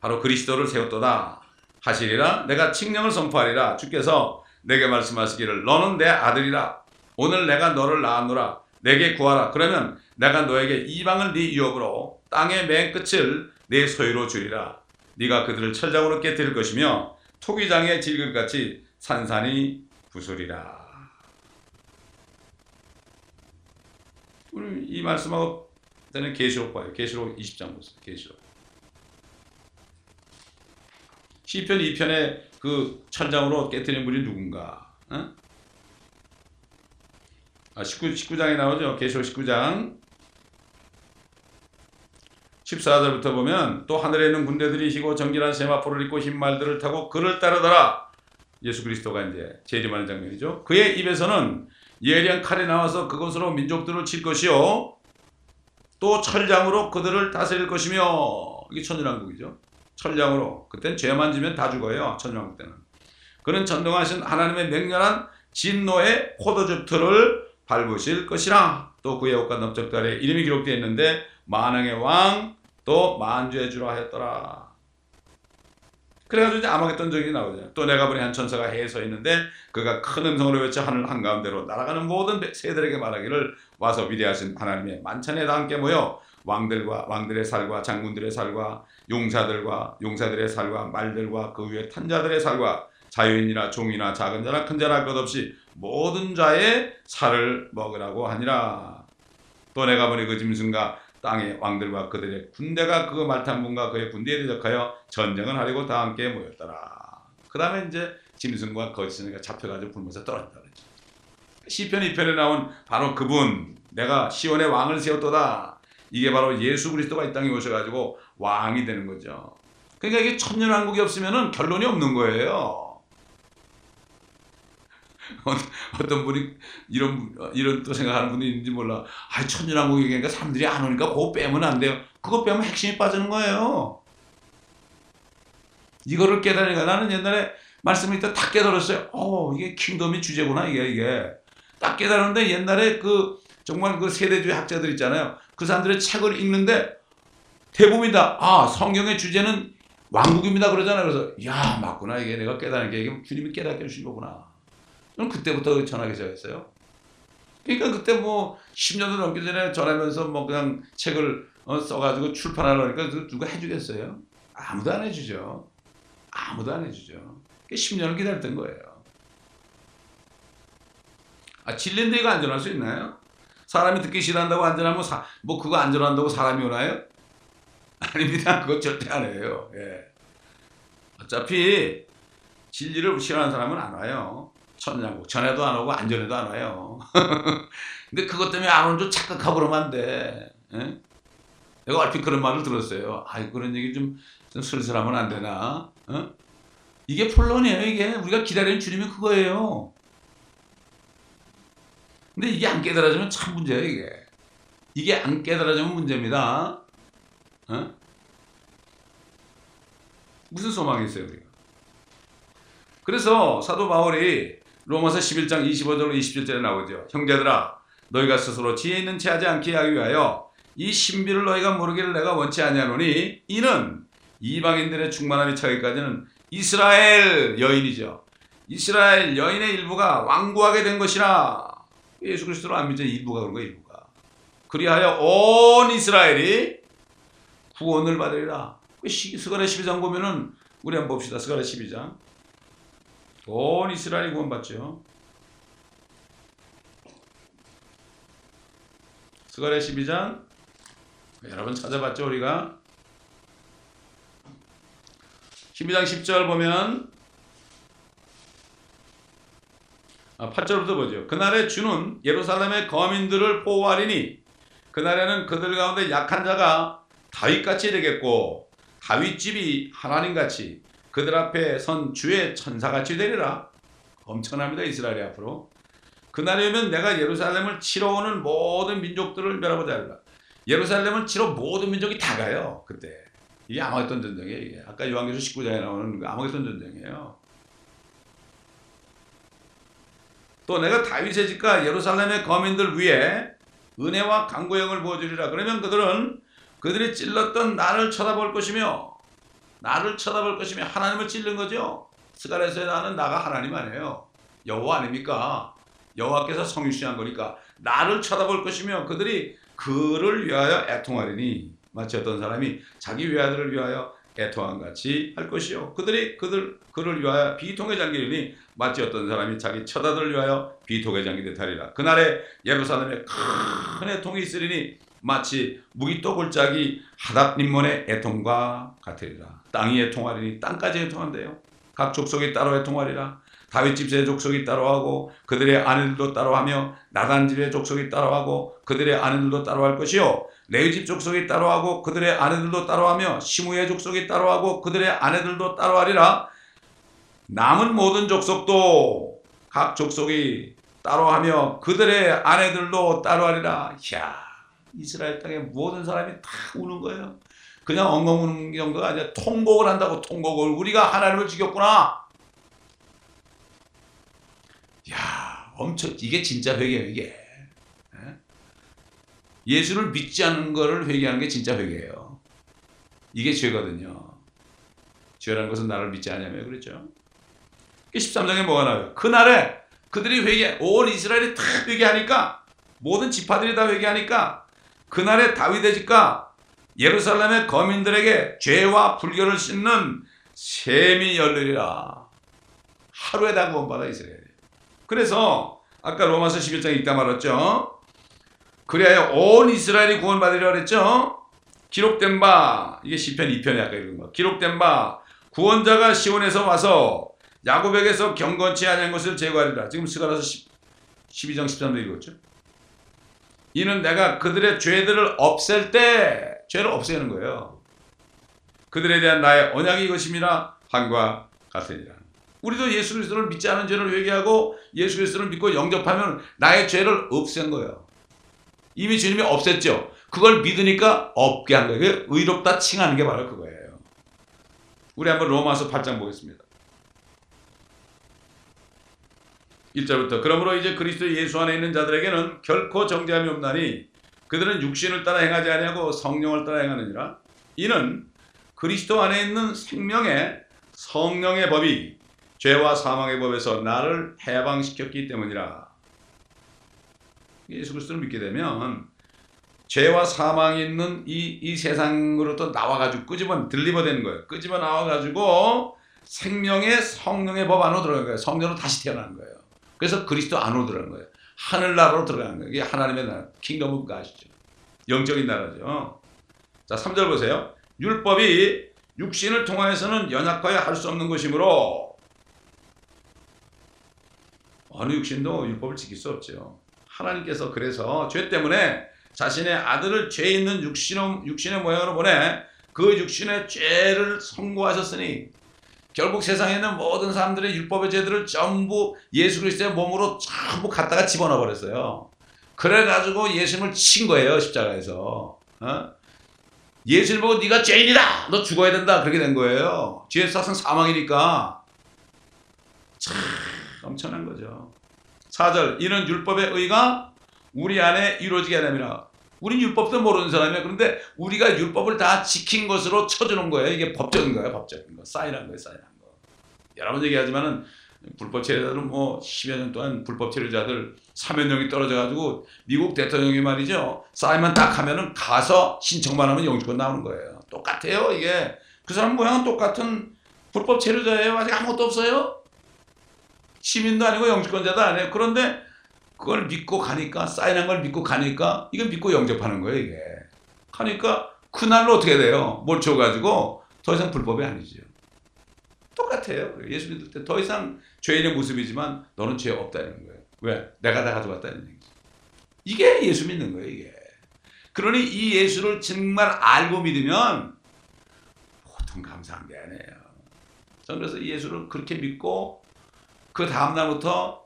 바로 그리스도를 세웠도다. 하시리라. 내가 칙령을 선포하리라. 주께서 내게 말씀하시기를 너는 내 아들이라. 오늘 내가 너를 낳았노라. 내게 구하라. 그러면 내가 너에게 이방을 네 유업으로 땅의 맨 끝을 내 소유로 주리라. 네가 그들을 철장으로 깨뜨릴 것이며 토기장의 질글같이 산산이 부수리라 우리 이 말씀하고 저는 계시록 봐요 계시록 20장 보세요 계시록 시편 2편에 그 천장으로 깨뜨린 분이 누군가? 어? 아, 19, 19장에 나오죠. 계시록 19장. 14절부터 보면 또 하늘에 있는 군대들이 시고 정결한 세마포를 입고 흰 말들을 타고 그를 따르더라. 예수 그리스도가 이제 재림하는 장면이죠. 그의 입에서는 예리한 칼이 나와서 그것으로 민족들을 칠 것이요. 또 철장으로 그들을 다스릴 것이며 이게 천연왕국이죠. 천량으로 그땐 죄만 지면 다 죽어요. 천령 때는. 그는 전능하신 하나님의 맹렬한 진노의 포도즙틀을 밟으실 것이라 또 그의 옷과 넓적달에 이름이 기록되어 있는데 만왕의 왕 또 만주의 주라 하였더라. 그래가지고 이제 아마겟돈 적이 나오죠. 또 내가 보니 한 천사가 해에 서 있는데 그가 큰 음성으로 외쳐 하늘 한가운데로 날아가는 모든 새들에게 말하기를 와서 위대하신 하나님의 만찬에 다 함께 모여 왕들과 왕들의 살과 장군들의 살과 용사들과 용사들의 살과 말들과 그 위에 탄자들의 살과 자유인이나 종이나 작은 자나 큰 자나 것 없이 모든 자의 살을 먹으라고 하니라. 또 내가 보니 그 짐승과 땅의 왕들과 그들의 군대가 그 말탄분과 그의 군대에 대적하여 전쟁을 하려고 다 함께 모였더라. 그 다음에 이제 짐승과 거짓선이가 잡혀가지고 불면서 떨어진다 그랬죠. 시편 2편에 나온 바로 그분 내가 시온의 왕을 세웠도다. 이게 바로 예수 그리스도가 이 땅에 오셔가지고 왕이 되는 거죠. 그러니까 이게 천년왕국이 없으면 결론이 없는 거예요. 어떤 분이 이런 이런 또 생각하는 분이 있는지 몰라. 아, 천년왕국 얘기니까 사람들이 안 오니까 그거 빼면 안 돼요. 그거 빼면 핵심이 빠지는 거예요. 이거를 깨달으니까 나는 옛날에 말씀을 이따 다 깨달았어요. 어, 이게 킹덤이 주제구나 이게 이게. 딱 깨달았는데 옛날에 그 정말 그 세대주의 학자들 있잖아요. 그 사람들의 책을 읽는데 대부분이 다, 아, 성경의 주제는 왕국입니다. 그러잖아요. 그래서, 야, 맞구나. 이게 내가 깨달은 게, 주님이 깨닫게 해주신 거구나. 저는 그때부터 전하기 시작했어요. 그러니까 그때 뭐, 10년도 넘기 전에 전하면서 뭐 그냥 책을 어, 써가지고 출판하려니까 누가 해주겠어요? 아무도 안 해주죠. 아무도 안 해주죠. 10년을 기다렸던 거예요. 아, 진리인데 이거 안전할 수 있나요? 사람이 듣기 싫어한다고 안전하면 사, 뭐 그거 안전한다고 사람이 오나요? 아닙니다. 그거 절대 안 해요. 예. 어차피 진리를 싫어하는 사람은 안 와요. 천년국 전에도 안 오고 안전에도 안 와요. 근데 그것 때문에 안 오는 줄 착각하고 그러면 안 돼. 예? 내가 얼핏 그런 말을 들었어요. 아 그런 얘기 좀, 좀 슬슬 하면 안 되나? 어? 이게 본론이에요. 이게 우리가 기다리는 주님이 그거예요. 근데 이게 안 깨달아지면 참 문제예요, 이게. 이게 안 깨달아지면 문제입니다. 어? 무슨 소망이 있어요, 우리가? 그래서 사도 바울이 로마서 11장 25절로 27절에 나오죠. 형제들아, 너희가 스스로 지혜 있는 채 하지 않게 하기 위하여 이 신비를 너희가 모르기를 내가 원치 아니하노니 이는 이방인들의 충만함이 차기까지는 이스라엘 여인이죠. 이스라엘 여인의 일부가 왕구하게 된 것이라 예수 그리스도를 안 믿는 일부가 그런 거 일부가 그리하여 온 이스라엘이 구원을 받으리라. 스가랴 12장 보면은 우리 한번 봅시다. 스가랴 12장 온 이스라엘이 구원받죠. 스가랴 12장 여러분 찾아봤죠 우리가 12장 10절 보면 아, 8절부터 보죠. 그날에 주는 예루살렘의 거민들을 보호하리니 그날에는 그들 가운데 약한 자가 다윗같이 되겠고 다윗집이 하나님같이 그들 앞에 선 주의 천사같이 되리라. 엄청납니다. 이스라엘이 앞으로. 그날이 오면 내가 예루살렘을 치러 오는 모든 민족들을 멸하고자 하리라. 예루살렘을 치러 모든 민족이 다 가요. 그때. 이게 아마겟돈 전쟁이에요. 아까 요한계시 19장에 나오는 그 아마겟돈 전쟁이에요. 또 내가 다윗의 집과 예루살렘의 거민들 위에 은혜와 강구형을 보여주리라. 그러면 그들은 그들이 찔렀던 나를 쳐다볼 것이며 나를 쳐다볼 것이며 하나님을 찔른 거죠. 스가랴에서 나는 나가 하나님 아니에요. 여호와 아닙니까? 여호와께서 성유시한 거니까 나를 쳐다볼 것이며 그들이 그를 위하여 애통하리니 마치 어떤 사람이 자기 외아들을 위하여 애통한 같이 할 것이요 그들이 그들 그를 위하여 비통에 잠기리니 마치 어떤 사람이 자기 처자들을 위하여 비통에 잠기듯 하리라 그날에 예루살렘에 큰 애통이 있으리니 마치 무기 또 골짜기 하답님문의 애통과 같으리라 땅이 애통하리니 땅까지 애통한대요. 각 족속이 따로 애통하리라. 다윗 집의 족속이 따로하고 그들의 아내들도 따로하며 나단 집의 족속이 따로하고 그들의 아내들도 따로할 것이요. 레위 집 족속이 따로하고 그들의 아내들도 따로하며 시므의 족속이 따로하고 그들의 아내들도 따로하리라. 남은 모든 족속도 각 족속이 따로하며 그들의 아내들도 따로하리라. 야 이스라엘 땅의 모든 사람이 다 우는 거예요 그냥 엉엉 우는 정도가 아니라 통곡을 한다고 통곡을 우리가 하나님을 죽였구나 야, 엄청 이게 진짜 회개예요, 이게. 예? 예수를 믿지 않는 것을 회개하는 게 진짜 회개예요. 이게 죄거든요. 죄라는 것은 나를 믿지 않냐며 그랬죠. 13장에 뭐가 나와요? 그날에 그들이 회개, 온 이스라엘이 다 회개하니까 모든 지파들이 다 회개하니까 그날에 다윗의 집과 예루살렘의 거민들에게 죄와 불결을 씻는 셈이 열리리라. 하루에 다 구원받아 이스라엘. 그래서 아까 로마서 11장 읽다 말았죠. 그래야 온 이스라엘이 구원받으리라 그랬죠. 기록된 바 이게 시편 2편에 아까 읽은 거. 기록된 바 구원자가 시온에서 와서 야곱에게서 경건치 아니한 것을 제거하리라. 지금 스가라서 12장 13절 읽었죠. 이는 내가 그들의 죄들을 없앨 때 죄를 없애는 거예요. 그들에 대한 나의 언약이 이것입니다. 한과 같으니라. 우리도 예수 그리스도를 믿지 않은 죄를 회개하고 예수 그리스도를 믿고 영접하면 나의 죄를 없앤 거예요. 이미 주님이 없앴죠. 그걸 믿으니까 없게 한 거예요. 의롭다 칭하는 게 바로 그거예요. 우리 한번 로마서 8장 보겠습니다. 1절부터 그러므로 이제 그리스도 예수 안에 있는 자들에게는 결코 정죄함이 없나니 그들은 육신을 따라 행하지 아니하고 성령을 따라 행하느니라. 이는 그리스도 안에 있는 생명의 성령의 법이 죄와 사망의 법에서 나를 해방시켰기 때문이라. 예수 그리스도를 믿게 되면 죄와 사망이 있는 이, 이 세상으로부터 나와가지고 끄집어 deliver 되는 거예요. 끄집어 나와가지고 생명의 성령의 법 안으로 들어간 거예요. 성령으로 다시 태어나는 거예요. 그래서 그리스도 안으로 들어간 거예요. 하늘나라로 들어가는 거예요. 이게 하나님의 나라, Kingdom of 아시죠? 영적인 나라죠. 자, 3절 보세요. 율법이 육신을 통하여서는 연약하여 할 수 없는 것이므로 어느 육신도 율법을 지킬 수 없죠. 하나님께서 그래서 죄 때문에 자신의 아들을 죄 있는 육신의, 육신의 모양으로 보내 그 육신의 죄를 선고하셨으니 결국 세상에 있는 모든 사람들의 율법의 죄들을 전부 예수 그리스도의 몸으로 전부 갖다가 집어넣어 버렸어요. 그래가지고 예수님을 친 거예요 십자가에서. 어? 예수님 보고 네가 죄인이다. 너 죽어야 된다. 그렇게 된 거예요. 죄의 사상 사망이니까. 참 엄청난 거죠. 4절 이는 율법의 의가 우리 안에 이루어지게 하려니라. 우린 율법도 모르는 사람이야. 그런데 우리가 율법을 다 지킨 것으로 쳐주는 거예요. 이게 법적인 거예요. 법적인 거. 사인한 거예요. 사인한 거. 여러 번 얘기하지만은 불법 체류자들은 뭐 10여 년 동안 불법 체류자들 사면령이 떨어져가지고 미국 대통령이 말이죠. 사인만 딱 하면은 가서 신청만 하면 영주권 나오는 거예요. 똑같아요. 이게 그 사람 모양은 똑같은 불법 체류자예요. 아직 아무것도 없어요. 시민도 아니고 영주권자도 아니에요. 그런데 그걸 믿고 가니까 사인한 걸 믿고 가니까 이거 믿고 영접하는 거예요 이게. 하니까 그날로 어떻게 돼요? 뭘 줘가지고 더 이상 불법이 아니죠. 똑같아요. 예수 믿을 때 더 이상 죄인의 모습이지만 너는 죄 없다는 거예요. 왜? 내가 다 가져갔다는 얘기죠. 이게 예수 믿는 거예요 이게. 그러니 이 예수를 정말 알고 믿으면 보통 감사한 게 아니에요. 저는 그래서 예수를 그렇게 믿고 그 다음날부터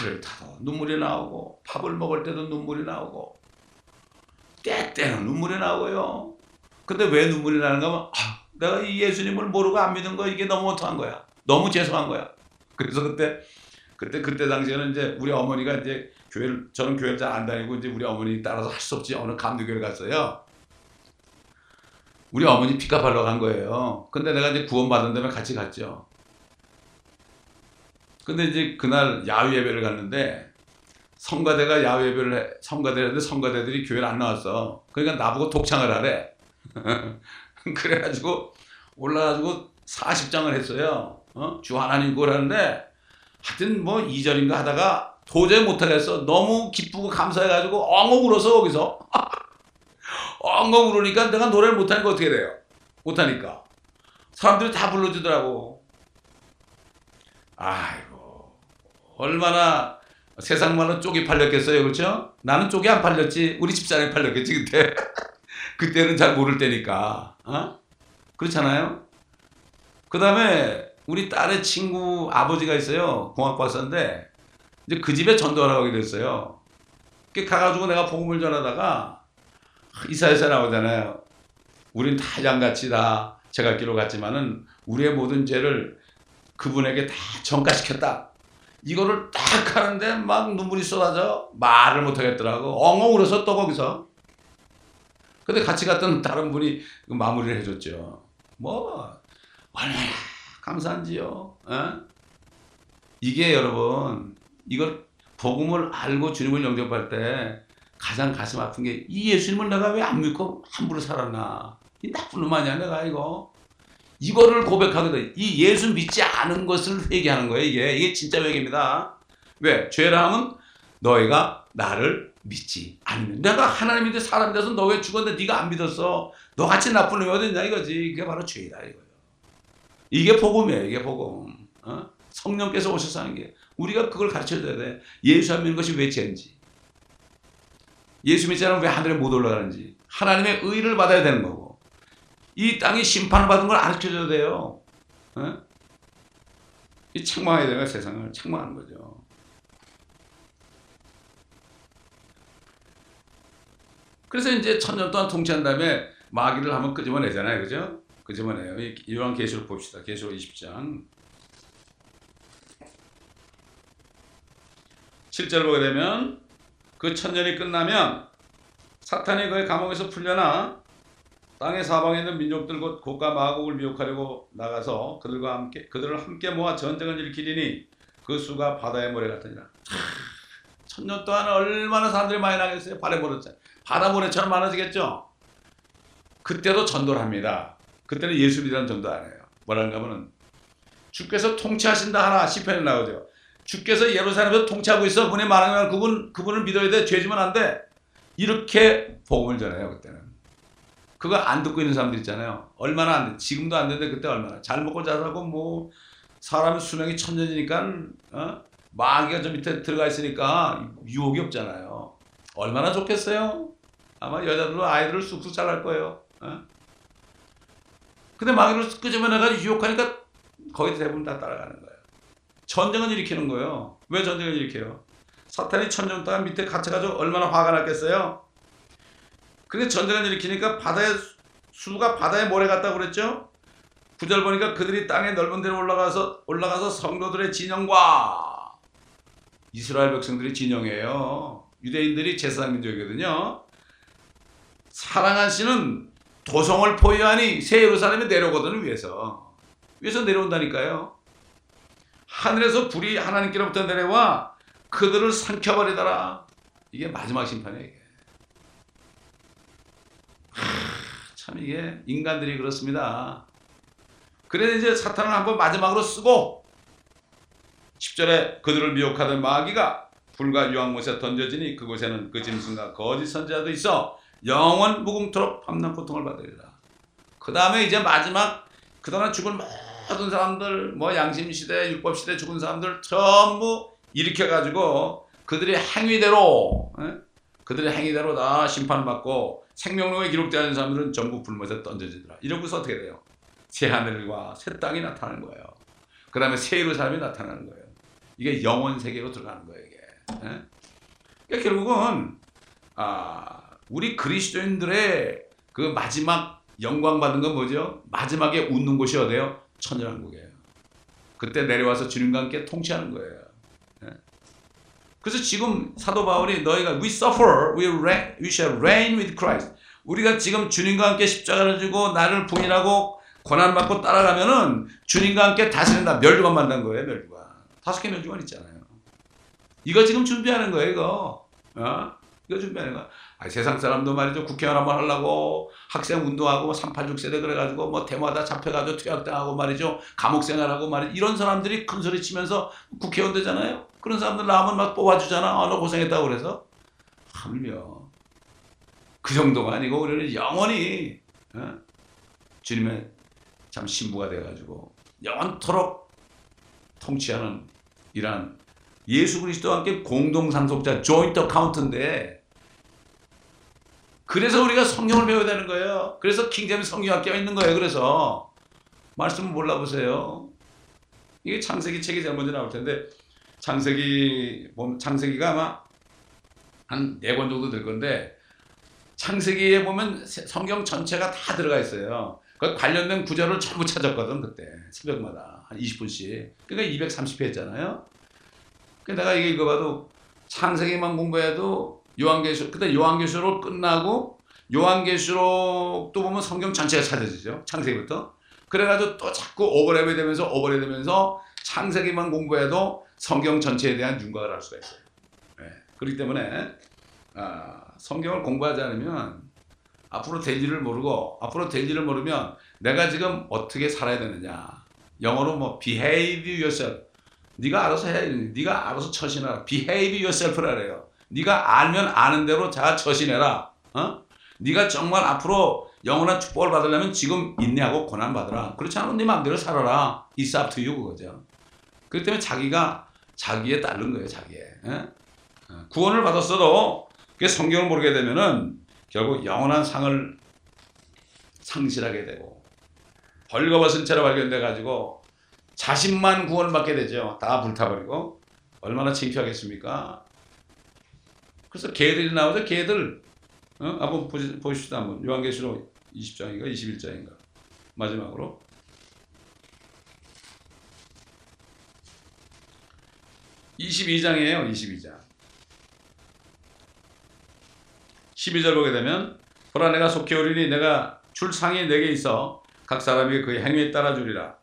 차를 타도 눈물이 나오고 밥을 먹을 때도 눈물이 나오고 때때는 눈물이 나오고요. 근데 왜 눈물이 나는가 하면 아, 내가 이 예수님을 모르고 안 믿은 거 이게 너무 못한 거야. 너무 죄송한 거야. 그래서 그때 그때 그때 당시에는 이제 우리 어머니가 이제 교회를 저는 교회를 잘 안 다니고 이제 우리 어머니 따라서 할 수 없지 어느 감리교를 갔어요. 우리 어머니 피카팔로 간 거예요. 근데 내가 이제 구원받은 다음에 같이 갔죠. 근데 이제 그날 야외 예배를 갔는데 성가대가 야외 예배를 했는데 성가대들이 교회를 안 나왔어. 그러니까 나보고 독창을 하래. 그래가지고 올라가지고 40장을 했어요. 어? 주 하나님 거라는데 하여튼 뭐 2절인가 하다가 도저히 못하겠어. 너무 기쁘고 감사해가지고 엉엉 울어서 거기서. 엉엉 울으니까 내가 노래를 못하니까 어떻게 돼요? 못하니까. 사람들이 다 불러주더라고. 아이고. 얼마나 세상 말로 쪽이 팔렸겠어요. 그렇죠? 나는 쪽이 안 팔렸지. 우리 집사람이 팔렸겠지, 그때. 그때는 잘 모를 때니까. 어? 그렇잖아요? 그 다음에 우리 딸의 친구 아버지가 있어요. 공학박사인데 이제 그 집에 전도하러 가게 됐어요. 그 가가지고 내가 복음을 전하다가 이사에서 나오잖아요. 우린 다 양같이 다 제갈 길로 갔지만은 우리의 모든 죄를 그분에게 다 전가시켰다. 이거를 딱 하는데 막 눈물이 쏟아져 말을 못 하겠더라고. 엉엉 울어서 또 거기서. 근데 같이 갔던 다른 분이 그 마무리를 해줬죠. 뭐 얼마나 감사한지요. 어? 이게 여러분 이걸 복음을 알고 주님을 영접할 때 가장 가슴 아픈 게 이 예수님을 내가 왜 안 믿고 함부로 살았나? 이 나쁜 놈 아니야 내가 이거. 이거를 고백하거든. 이 예수 믿지 않은 것을 회개하는 거예요. 이게 이게 진짜 회개입니다. 왜? 죄라 하면 너희가 나를 믿지 않는. 내가 하나님인데 사람이 돼서 너 왜 죽었는데 네가 안 믿었어? 너 같이 나쁜 놈이 어딨냐 이거지. 그게 바로 죄다 이거예요. 이게 복음이에요. 이게 복음. 어? 성령께서 오셔서 하는 게 우리가 그걸 가르쳐줘야 돼. 예수 안 믿는 것이 왜 죄인지. 예수 믿지 않으면 왜 하늘에 못 올라가는지. 하나님의 의를 받아야 되는 거고. 이 땅이 심판을 받은 걸 가르쳐줘야 돼요. 어? 이 책망해야 되는 세상을 책망하는 거죠. 그래서 이제 천년 동안 통치한 다음에 마귀를 한번 끄집어내잖아요. 그죠? 끄집어내요. 요한 계시록 봅시다. 계시록 20장. 7절 보게 되면 그 천년이 끝나면 사탄이 그의 감옥에서 풀려나 땅의 사방에 있는 민족들 곧 고가 마곡을 미혹하려고 나가서 그들과 함께 그들을 함께 모아 전쟁을 일으키리니 그 수가 바다의 모래 같으니라. 천년 동안 얼마나 사람들이 많이 나겠어요. 바다 모래처럼 바다 모래처럼 많아지겠죠. 그때도 전도를 합니다. 그때는 예수이라는 전도 안 해요. 뭐라는가 하면은 주께서 통치하신다 하나 시편에 나오죠. 주께서 예루살렘에서 통치하고 있어. 문에 말하면 그분 그분을 믿어야 돼. 죄지면 안 돼. 이렇게 복음을 전해요 그때는. 그거 안 듣고 있는 사람들 있잖아요. 얼마나 안 돼. 지금도 안 되는데 그때 얼마나. 잘 먹고 잘 살고 뭐 사람의 수명이 천년이니까 어? 마귀가 저 밑에 들어가 있으니까 유혹이 없잖아요. 얼마나 좋겠어요. 아마 여자들도 아이들을 쑥쑥 잘할 거예요. 어? 근데 마귀를 끄집어내가지고 유혹하니까 거의 대부분 다 따라가는 거예요. 전쟁은 일으키는 거예요. 왜 전쟁을 일으켜요? 사탄이 천년 동안 밑에 갇혀가지고 얼마나 화가 났겠어요? 근데 전쟁을 일으키니까 바다에 수가 바다에 모래 같다고 그랬죠? 구절 보니까 그들이 땅의 넓은 데로 올라가서 올라가서 성도들의 진영과 이스라엘 백성들이 진영이에요. 유대인들이 제사장 민족이거든요. 사랑하시는 도성을 포위하니 새 예루살렘에 내려오거든요 위에서 위에서 내려온다니까요. 하늘에서 불이 하나님께로부터 내려와 그들을 삼켜버리더라. 이게 마지막 심판이에요. 이게. 하, 참 이게 인간들이 그렇습니다. 그래서 이제 사탄을 한번 마지막으로 쓰고 10절에 그들을 미혹하던 마귀가 불과 유황못에 던져지니 그곳에는 그 짐승과 거짓 선지자도 있어 영원 무궁토록 밤낮 고통을 받으리라. 그 다음에 이제 마지막 그동안 죽은 모든 사람들 뭐 양심시대 율법시대 죽은 사람들 전부 일으켜가지고 그들의 행위대로 에? 그들의 행위대로 다 심판을 받고 생명록에 기록되어 있는 사람들은 전부 불못에 던져지더라. 이러고서 어떻게 돼요? 새 하늘과 새 땅이 나타나는 거예요. 그 다음에 새 예루살렘이 나타나는 거예요. 이게 영원 세계로 들어가는 거예요. 이게. 에? 그러니까 결국은 아, 우리 그리스도인들의 그 마지막 영광 받는 건 뭐죠? 마지막에 웃는 곳이 어디예요? 천연왕국이에요. 그때 내려와서 주님과 함께 통치하는 거예요. 그래서 지금 사도 바울이 너희가 we suffer, we, reign, we shall reign with Christ. 우리가 지금 주님과 함께 십자가를 지고 나를 부인하고 고난받고 따라가면은 주님과 함께 다스린다. 멸주관 만난 거예요, 멸주관. 다섯 개 멸주관 있잖아요. 이거 지금 준비하는 거예요, 이거. 어? 이거 준비하는 거야. 아, 세상 사람도 말이죠. 국회의원 한번 하려고 학생 운동하고 386 세대 그래가지고 뭐 대마다 잡혀가지고 퇴학당하고 말이죠. 감옥 생활하고 말이죠. 이런 사람들이 큰 소리 치면서 국회의원 되잖아요. 그런 사람들 나오면 막 뽑아주잖아. 아, 너 고생했다고 그래서. 하물며. 그 정도가 아니고 우리는 영원히 어? 주님의 참 신부가 돼가지고 영원토록 통치하는 이러한 예수 그리스도와 함께 공동 상속자 조인트 카운트인데 그래서 우리가 성경을 배워야 되는 거예요. 그래서 킹제임 성경학교가 있는 거예요. 그래서 말씀을 몰라보세요. 이게 창세기 책이 제일 먼저 나올 텐데 창세기 창세기가 아마 한 네 권 정도 될 건데 창세기에 보면 성경 전체가 다 들어가 있어요. 그 관련된 구절을 전부 찾았거든 그때 새벽마다 한 20분씩. 그러니까 230회 했잖아요. 그 내가 이게 읽어봐도 창세기만 공부해도 요한계시록 그때 요한계시록 끝나고 요한계시록도 보면 성경 전체가 찾아지죠. 창세기부터. 그래가지고 또 자꾸 오버랩이 되면서 오버랩 되면서 창세기만 공부해도 성경 전체에 대한 윤곽을 할 수가 있어요. 네. 그렇기 때문에 아, 성경을 공부하지 않으면 앞으로 될 일을 모르고 앞으로 될 일을 모르면 내가 지금 어떻게 살아야 되느냐. 영어로 뭐 behave yourself. 네가 알아서 해. 네가 알아서 처신하라. behave yourself라 그래요. 네가 알면 아는 대로 잘 처신해라. 어? 네가 정말 앞으로 영원한 축복을 받으려면 지금 인내하고 고난 받으라. 그렇지 않으면 네 마음대로 살아라. It's up to you 그거죠. 그렇기 때문에 자기가 자기에 따른 거예요. 자기에. 예? 구원을 받았어도 그 성경을 모르게 되면은 결국 영원한 상을 상실하게 되고 벌거벗은 채로 발견돼 가지고 자신만 구원을 받게 되죠. 다 불타버리고 얼마나 창피하겠습니까? 그래서 개들이 나오죠. 개들. 어? 한번 보시, 보십시다. 한번. 요한계시록 20장인가 21장인가. 마지막으로. (22장이에요) (22장) (12절) 보게 되면 보라 내가 속히 오리니 내가 줄 상이 내게 있어 각 사람이 그의 행위에 따라 주리라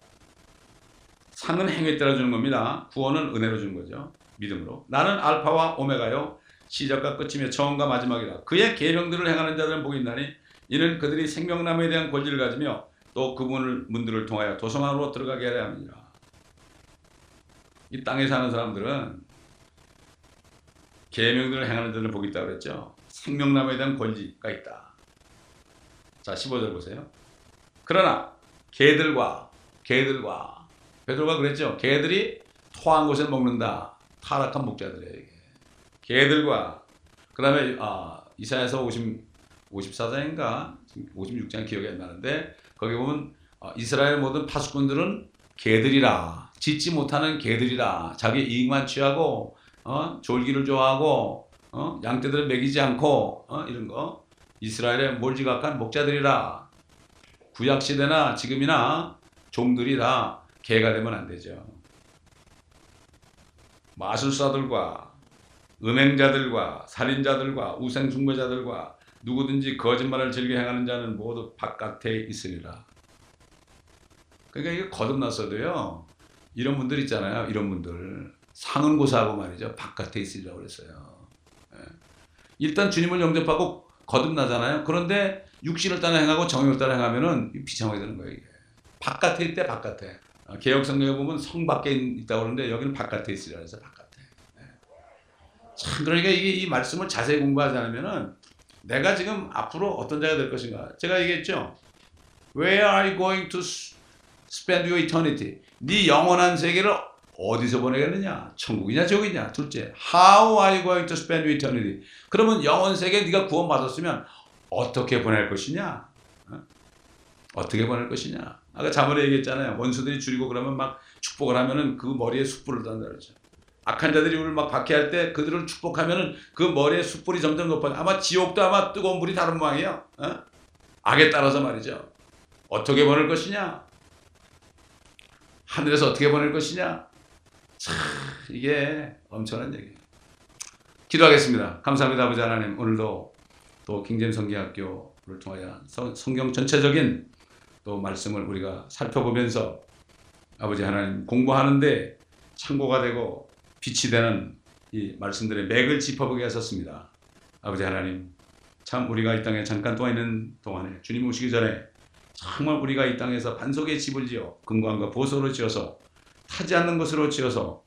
상은 행위에 따라 주는 겁니다 구원은 은혜로 주는 거죠 믿음으로 나는 알파와 오메가요 시작과 끝이며 처음과 마지막이라 그의 계명들을 행하는 자들은 복이 있나니 이는 그들이 생명나무에 대한 권리를 가지며 또 그분을 문들을 통하여 도성 안으로 들어가게 하려 함이라. 이 땅에 사는 사람들은 계명들을 행하는 자들은 복이 있다 그랬죠? 생명나무에 대한 권리가 있다. 자 15절 보세요. 그러나 개들과 개들과 베드로가 그랬죠. 개들이 토한 곳에 먹는다. 타락한 목자들에게 개들과 그 다음에 아, 이사야서 50, 54장인가 56장 기억이 안 나는데 거기 보면 아, 이스라엘 모든 파수꾼들은 개들이라 짓지 못하는 개들이라 자기 이익만 취하고 어? 졸기를 좋아하고 어? 양떼들을 먹이지 않고 어? 이런 거 이스라엘의 몰지각한 목자들이라 구약 시대나 지금이나 종들이 다 개가 되면 안 되죠. 마술사들과 음행자들과 살인자들과 우생숭배자들과 누구든지 거짓말을 즐겨 행하는 자는 모두 바깥에 있으리라. 그러니까 이게 거듭났어도요. 이런 분들 있잖아요. 이런 분들 상은 고사하고 말이죠. 바깥에 있으리라고 그랬어요. 예. 일단 주님을 영접하고 거듭나잖아요. 그런데 육신을 따라 행하고 정욕을 따라 행하면은 비참하게 되는 거예요. 이게. 바깥에 있대 바깥에. 어, 개혁 성경에 보면 성 밖에 있다고 그러는데 여기는 바깥에 있으리라 해서 바깥에. 예. 참 그러니까 이게 이 말씀을 자세히 공부하지 않으면은 내가 지금 앞으로 어떤 자가 될 것인가. 제가 얘기했죠. Where are you going to spend your eternity? 네 영원한 세계를 어디서 보내겠느냐? 천국이냐 지옥이냐? 둘째, how are you going to spend your eternity? 그러면 영원 세계 네가 구원받았으면 어떻게 보낼 것이냐? 어? 어떻게 보낼 것이냐? 아까 자문에 얘기했잖아요. 원수들이 줄이고 그러면 막 축복을 하면은 그 머리에 숯불을 단다 그러죠. 악한 자들이 우리를 막 박해할 때 그들을 축복하면은 그 머리에 숯불이 점점 높아져. 아마 지옥도 아마 뜨거운 불이 다른 모양이에요. 어? 악에 따라서 말이죠. 어떻게 보낼 것이냐? 하늘에서 어떻게 보낼 것이냐? 참 이게 엄청난 얘기예요. 기도하겠습니다. 감사합니다, 아버지 하나님. 오늘도 또 킹잼 성기학교를 통하여 성- 성경 전체적인 또 말씀을 우리가 살펴보면서 아버지 하나님 공부하는데 참고가 되고 빛이 되는 이 말씀들의 맥을 짚어보게 하셨습니다. 아버지 하나님, 참 우리가 이 땅에 잠깐 동안 있는 동안에 주님 오시기 전에 정말 우리가 이 땅에서 반석의 집을 지어 금광과 보소로 지어서 타지 않는 것으로 지어서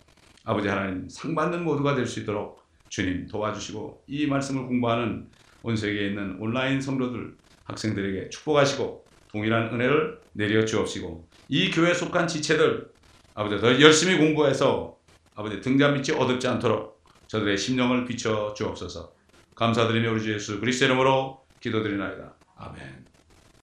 아버지 하나님 상 받는 모두가 될 수 있도록 주님 도와주시고 이 말씀을 공부하는 온 세계에 있는 온라인 성도들 학생들에게 축복하시고 동일한 은혜를 내려 주옵시고 이 교회에 속한 지체들 아버지 더 열심히 공부해서 아버지 등잔 밑이 어둡지 않도록 저들의 심령을 비춰 주옵소서 감사드리며 우리 주 예수 그리스도 이름으로 기도드리나이다 아멘.